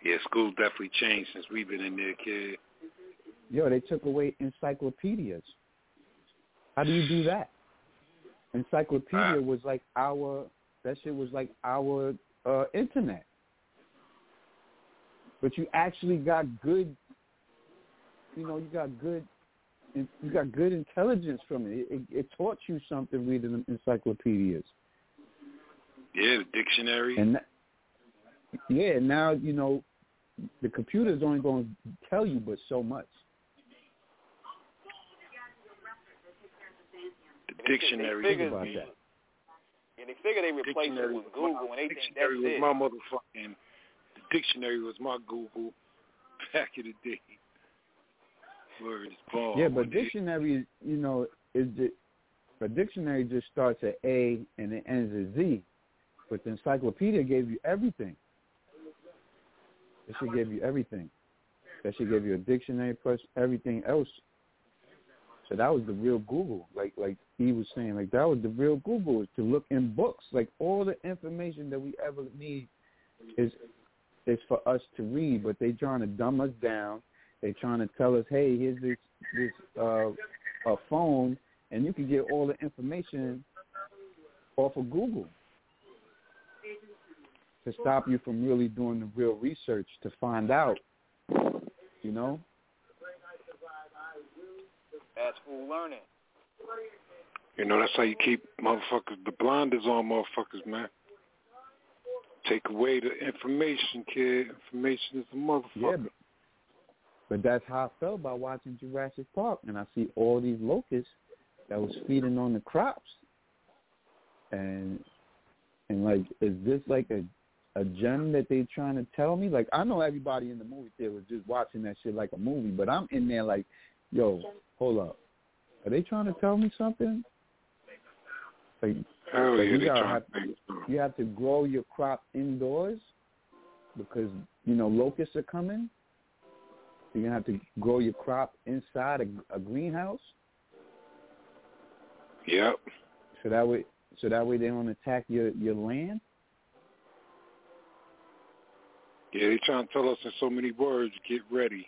Yeah, school's definitely changed since we've been in there, kid. Yo, they took away encyclopedias. How do you do that? Encyclopedia was like our. That shit was like our uh, internet. But you actually got good. You know, you got good. You got good intelligence from it. It, it, it taught you something reading encyclopedias. Yeah, the dictionary. And that, yeah, now you know the computer's only going to tell you but so much. the dictionary. They figured- Think about that. Yeah, they figure they replaced it with Google, my, and they think that's was it. my motherfucking. Dictionary was my Google back in the day. Word is ball. Yeah, but dictionary, you know, is the a dictionary just starts at A and it ends at Z, but the encyclopedia gave you everything. It should give you everything. That should give you a dictionary plus everything else. So that was the real Google. Like like he was saying, like that was the real Google is to look in books. Like all the information that we ever need is is for us to read, but they're trying to dumb us down. They're trying to tell us, hey, here's this this uh, a phone, could get all the information off of Google to stop you from really doing the real research to find out. You know? That's fool learning. You know, that's how you keep motherfuckers, the blinders on motherfuckers, man. Take away the information, kid. Information is a motherfucker. Yeah, but, but that's how I felt by watching Jurassic Park, and I see all these locusts that was feeding on the crops, and and like, is this like a a gem that they trying to tell me? Like, I know everybody in the movie theater was just watching that shit like a movie, but I'm in there like, yo, hold up, are they trying to tell me something? Like, Like you have, to you have to grow your crop indoors because you know locusts are coming. You're gonna have to grow your crop inside a, a greenhouse, Yep. so that way, so that way they don't attack your your land. Yeah, they're trying to tell us in so many words, get ready.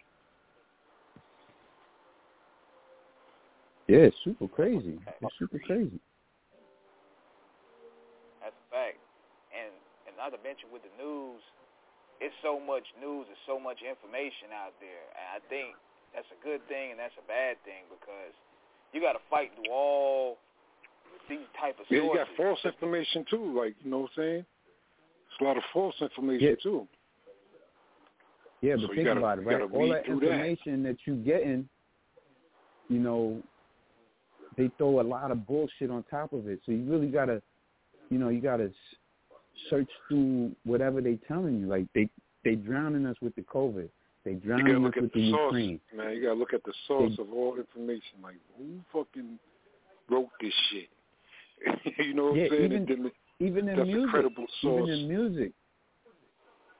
Yeah, it's super crazy. It's super crazy. Not to mention with the news, it's so much news, there's so much information out there. And I think that's a good thing and that's a bad thing because you got to fight through all these type of Yeah, sources. you got false information too, like you know what I'm saying? It's a lot of false information Yeah. too. Yeah, but So think gotta- about it, right? All that through that. information that. you're getting, you know, they throw a lot of bullshit on top of it. So you really gotta, you know, you gotta s- search through whatever they're telling you. Like they they drowning us with the COVID. They drowning us look at with the the source, Ukraine. man. You gotta look at the source of all information. Like who fucking wrote this shit? you know what Yeah, I'm saying? even- then Even in music, a credible source. even in music,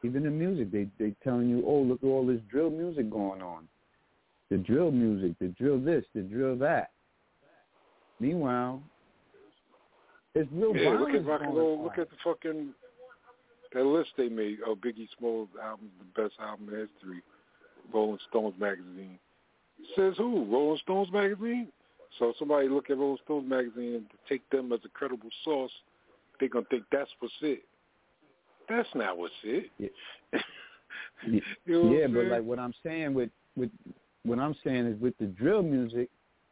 even in music, they they telling you, oh, look at all this drill music going on. The drill music, the drill this, the drill that. Meanwhile, it's real yeah, look at rock and roll. Look at the fucking that list they made of Biggie Smalls album, the best album in history. Rolling Stones magazine. Says who? Rolling Stones magazine. So somebody look at Rolling Stones magazine and take them as a credible source, they're gonna think that's what's it. That's not what's it. Yeah. You know yeah, but like what I'm saying with with what I'm saying is with the drill music,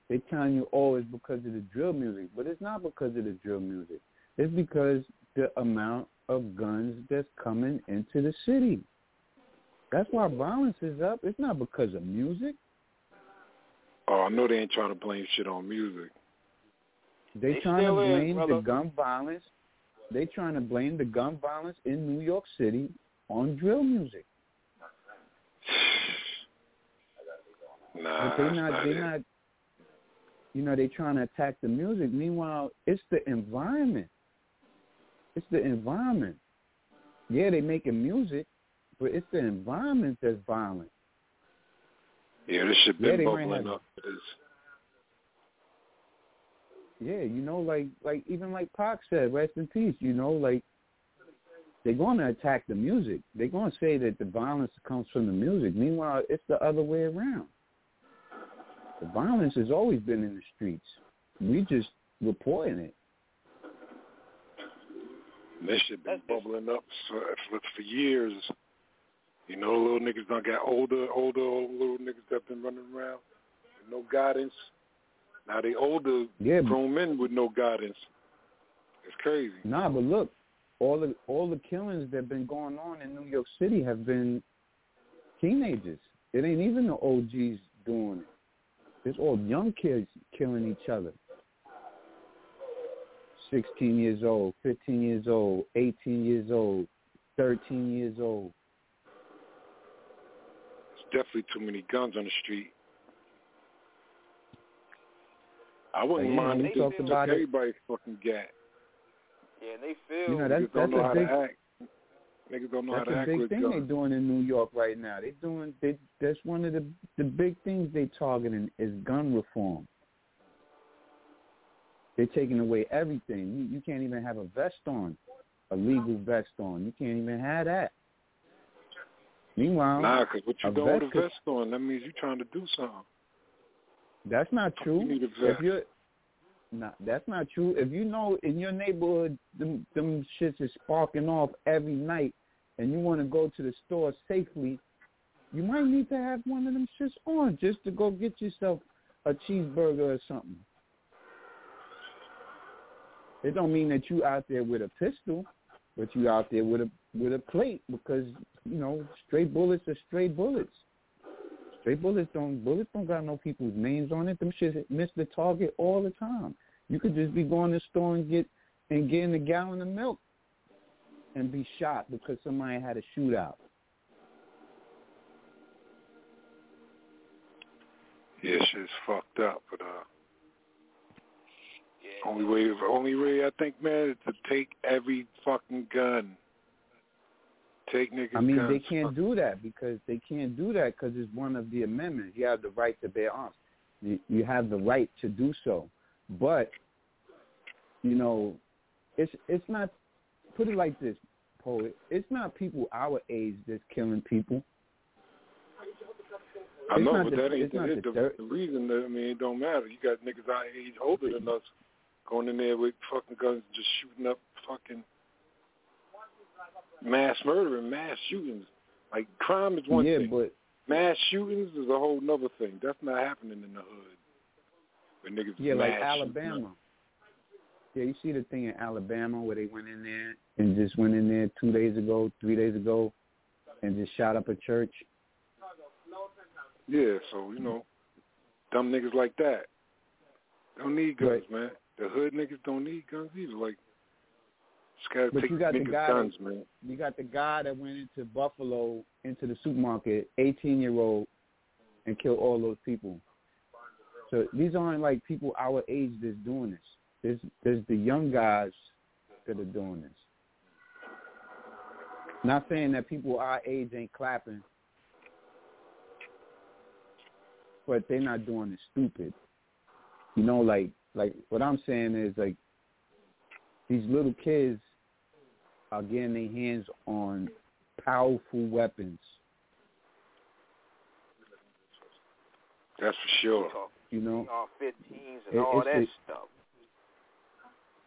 they telling you, oh, it's because of the drill music, but it's not because of the drill music. It's because the amount of guns that's coming into the city. That's why violence is up. It's not because of music. Oh, I know they ain't trying to blame shit on music. They, They trying to still is, blame brother. the gun violence. They trying to blame the gun violence in New York City on drill music. Nah, but they that's not not they it. not you know they're trying to attack the music. Meanwhile it's the environment. It's the environment. Yeah they're making music but it's the environment that's violent. Yeah, this shit Yeah, been bubbling up. Yeah you know like like even like Pac said rest in peace you know like they're going to attack the music. They're going to say that the violence comes from the music. Meanwhile it's the other way around the violence has always been in the streets we just reporting it This shit been bubbling up for, for for years. You know, little niggas done got older, older, old little niggas that been running around with no guidance. Now they older Yeah, grown men with no guidance. It's crazy. Nah, but look, all the all the killings that been going on in New York City have been teenagers. It ain't even the OGs doing it. It's all young kids killing each other. Sixteen years old, fifteen years old, eighteen years old, thirteen years old. It's definitely too many guns on the street. I wouldn't Yeah, mind we if they talked about it. everybody fucking gat. Yeah, and they feel You know, that's Niggas don't that's know a how big to act. Niggas don't know that's how to act big with thing guns. they're doing in New York right now. They're doing they that's one of the the big things they're targeting is gun reform. They're taking away everything. You you can't even have a vest on, a legal vest on. You can't even have that. Meanwhile, nah, because what you doing with a vest on, that means you're trying to do something. that's not true. You need a If you're Nah, that's not true. If you know in your neighborhood them them shits is sparking off every night, and you want to go to the store safely, you might need to have one of them shits on just to go get yourself a cheeseburger or something. It don't mean that you out there with a pistol, but you out there with a with a plate because you know straight bullets are straight bullets. Straight bullets don't bullets don't got no people's names on it. Them shits miss the target all the time. You could just be going to the store and get and getting a gallon of milk and be shot because somebody had a shootout. Yeah, shit's fucked up, but uh, only way, only way I think, man, is to take every fucking gun. Take niggas' I mean, guns. they can't do that because they can't do that because it's one of the amendments. You have the right to bear arms. You, you have the right to do so, but you know, it's it's not. Put it like this, poet. It's not people our age that's killing people. I It's know, but the- that ain't the, the, the the reason. That, I mean, it don't matter. You got niggas our age older than us going in there with fucking guns, just shooting up fucking mass murder and mass shootings. Like crime is one yeah, thing. but Mass shootings is a whole nother thing. That's not happening in the hood. Where niggas yeah, like Alabama. Yeah, you see the thing in Alabama where they went in there and just went in there two days ago, three days ago, and just shot up a church. Yeah, so you know, dumb niggas like that don't need guns, man. The hood niggas don't need guns either. Like, gotta But you got the guy guns, that, man. You got the guy that went into Buffalo into the supermarket, eighteen year old, and killed all those people. So these aren't like people our age that's doing this. There's there's the young guys that are doing this. Not saying that people our age ain't clapping, but they're not doing it stupid. You know, like like what I'm saying is like these little kids are getting their hands on powerful weapons. That's for sure. You know, All 15s and It- all that the- stuff.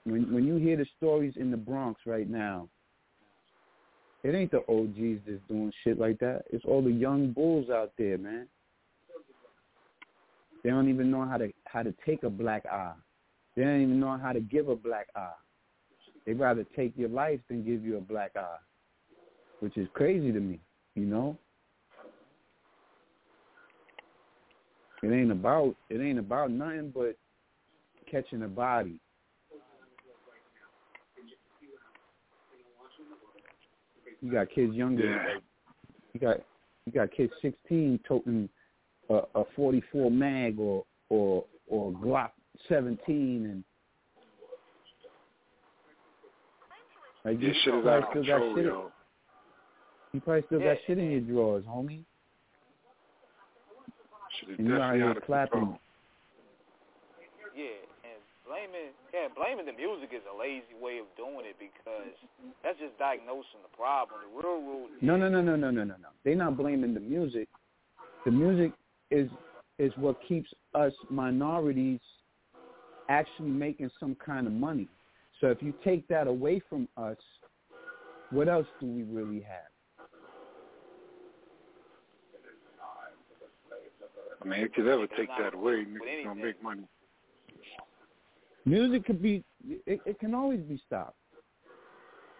when when you hear the stories in the Bronx right now, it ain't the OGs that's doing shit like that. It's all the young bulls out there, man. They don't even know how to how to take a black eye. They don't even know how to give a black eye. They'd rather take your life than give you a black eye, which is crazy to me. You know, it ain't about it ain't about nothing but catching a body. You got kids younger. You got you got kids sixteen toting a, a forty four mag or or or Glock seventeen and like This you shit is probably out of still got control, shit. yo. You probably still Yeah, got shit in your drawers, homie. Shit is And you out definitely here clapping. control. Yeah, and blaming yeah, blaming the music is a lazy way of doing it because that's just diagnosing the problem. The real root No, no, no, no, no, no, no, no. They're not blaming the music. The music is is what keeps us minorities actually making some kind of money. So if you take that away from us, what else do we really have? I mean, if you ever take that away. Niggas gonna make money. Music could be it, it can always be stopped.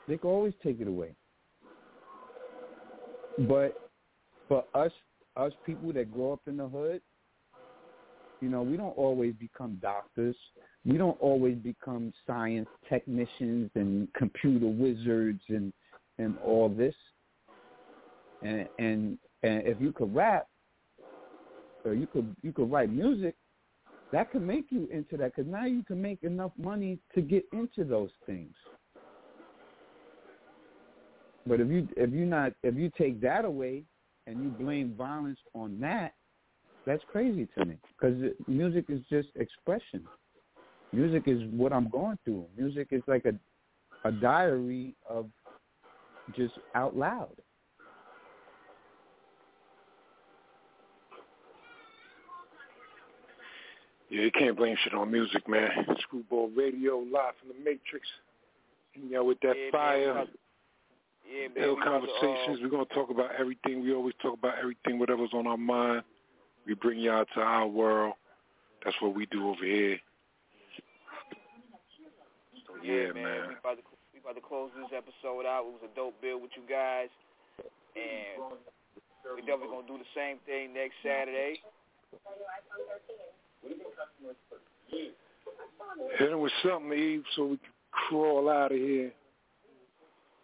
They can always take it away. But for us us people that grow up in the hood, you know, we don't always become doctors. We don't always become science technicians and computer wizards and and all this. And and and if you could rap or you could you could write music, that could make you into that because now you can make enough money to get into those things. But if you if you not if you take that away and you blame violence on that, that's crazy to me because music is just expression. Music is what I'm going through. Music is like a a diary of just out loud. Yeah, you can't blame shit on music, man. Screwball Radio, live from the Matrix. You know, with that Yeah, fire, we about- Yeah, man. ill we about to, conversations. uh, We're gonna talk about everything. We always talk about everything, whatever's on our mind. We bring y'all to our world. That's what we do over here. So yeah, man. man. We about to we about to close this episode out. It was a dope build with you guys, and we're definitely gonna do the same thing next Saturday. Hit him with something, Eve, so we can crawl out of here.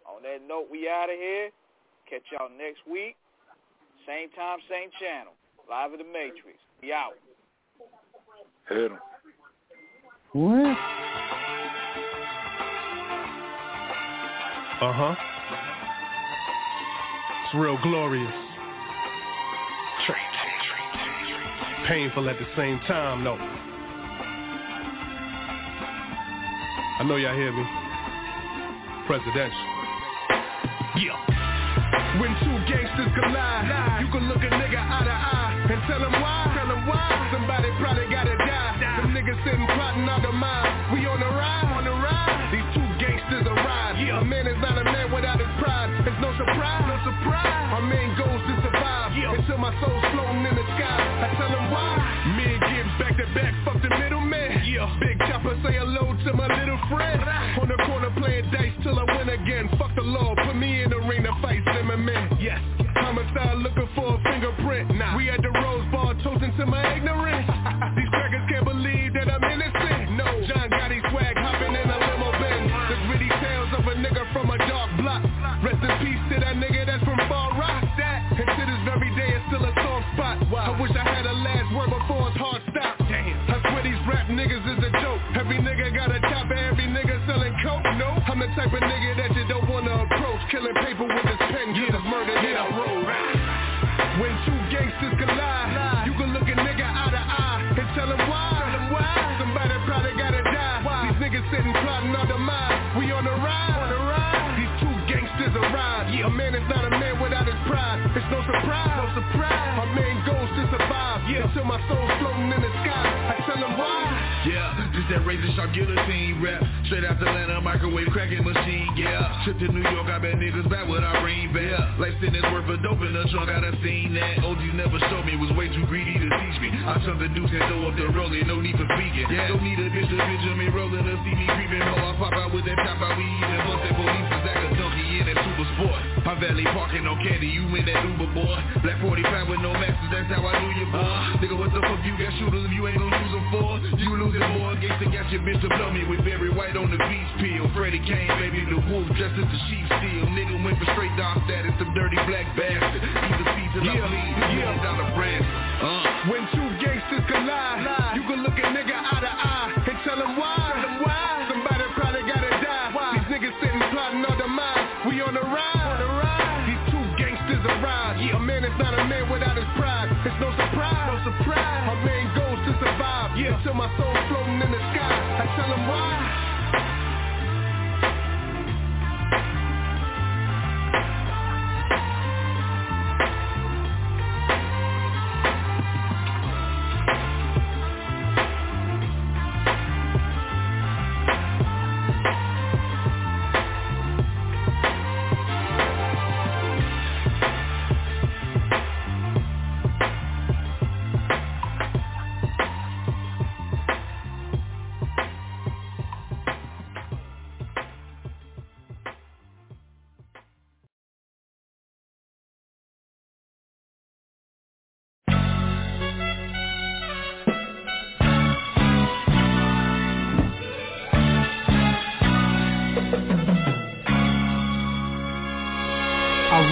On that note, we out of here. Catch y'all next week. Same time, same channel. Live at the Matrix. We out. Hit him. What? Uh huh. It's real glorious. Painful at the same time, though. I know y'all hear me. Presidential. Yeah. When two gangsters collide, you can look a nigga eye to eye and tell him why. Tell him why. Somebody probably gotta die. Some niggas sitting plotting out the mind. We the on the ride.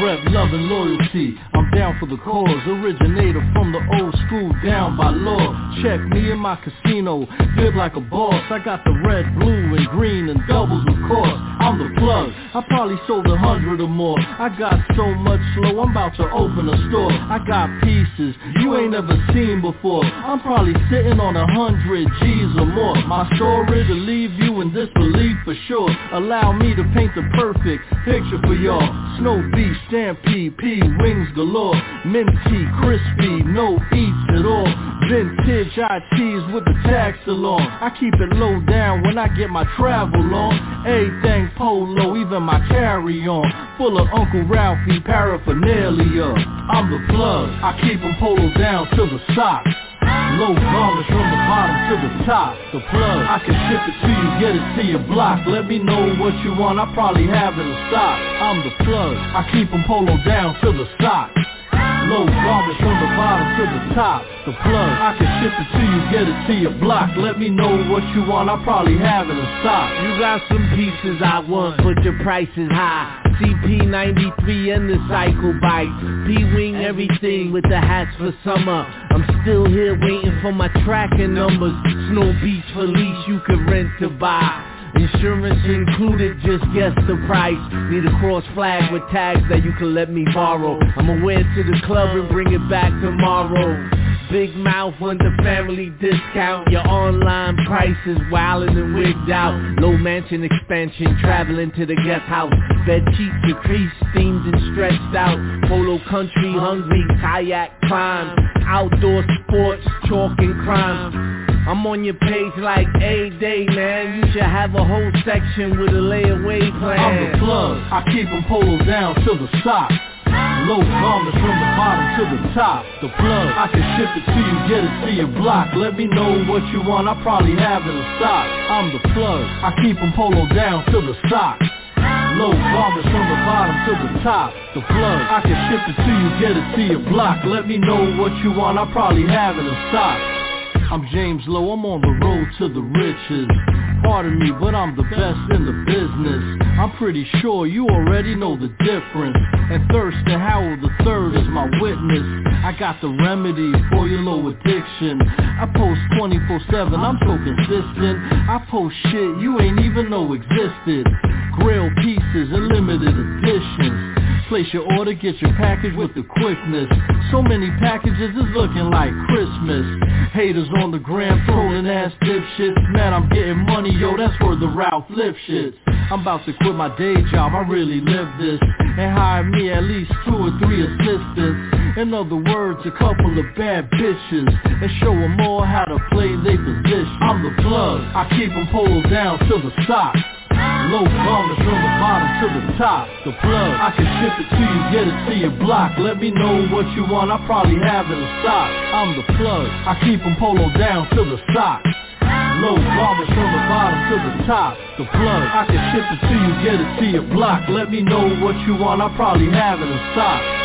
Rep love and loyalty. Down for the cause. Originator from the old school, down by law. Check me in my casino, good like a boss. I got the red, blue, and green, and doubles of course. I'm the plug. I probably sold a hundred or more. I got so much flow, I'm about to open a store. I got pieces you ain't ever seen before. I'm probably sitting on a hundred G's or more. My story to leave you in disbelief for sure. Allow me to paint the perfect picture for y'all. Snow Beach, Stampede, P, wings galore. Minty, crispy, no eats at all. Vintage ITs with the tax along. I keep it low down when I get my travel on. Everything polo, even my carry-on. Full of Uncle Ralphie paraphernalia. I'm the plug, I keep them polo down to the socks Low garments from the bottom to the top. The plug, I can ship it to you, get it to your block. Let me know what you want, I probably have it in stock. I'm the plug, I keep them polo down to the socks Low garments from the bottom to the top The plug, I can ship it to you, get it to your block. Let me know what you want, I probably have it in stock. You got some pieces I want, but your price is high. CP93 and the cycle bike P-Wing everything with the hats for summer. I'm still here waiting for my tracking numbers. Snow Beach for lease you can rent to buy Insurance included, just guess the price. Need a cross flag with tags that you can let me borrow. I'ma wear it to the club and bring it back tomorrow. Big mouth under family discount. Your online prices wildin' and wigged out. Low mansion expansion, traveling to the guest house. Bed sheets decreased, steamed and stretched out. Polo country, hungry, kayak climb. Outdoor sports, chalk and crime I'm on your page like a day, man. You should have a whole section with a layaway plan. I'm the plug, I keep them polo down to the socks. Low garments from the bottom to the top. The plug, I can ship it to you, get it to your block. Let me know what you want, I probably have it in stock. I'm the plug, I keep them polo down to the socks Low garments from the bottom to the top. The plug, I can ship it to you, get it to your block. Let me know what you want, I probably have it in stock I'm James Lowe, I'm on the road to the riches. Pardon me, but I'm the best in the business. I'm pretty sure you already know the difference. And Thurston Howell the third is my witness. I got the remedy for your low addiction. I post 24-7, I'm so consistent. I post shit you ain't even know existed. Grill pieces and limited editions Place your order, get your package with the quickness. So many packages is looking like Christmas. Haters on the gram, trolling ass dipshits. Man, I'm getting money, yo, that's where the Ralph Lip shits I'm about to quit my day job, I really live this. And hire me at least two or three assistants. In other words, a couple of bad bitches. And show them all how to play their position. I'm the plug, I keep them polo down to the socks Low garments from the bottom to the top The plug, I can ship it to you, get it to your block. Let me know what you want, I probably have it in stock. I'm the plug, I keep them polo down to the socks Low garments from the bottom to the top The plug, I can ship it to you, get it to your block. Let me know what you want, I probably have it in stock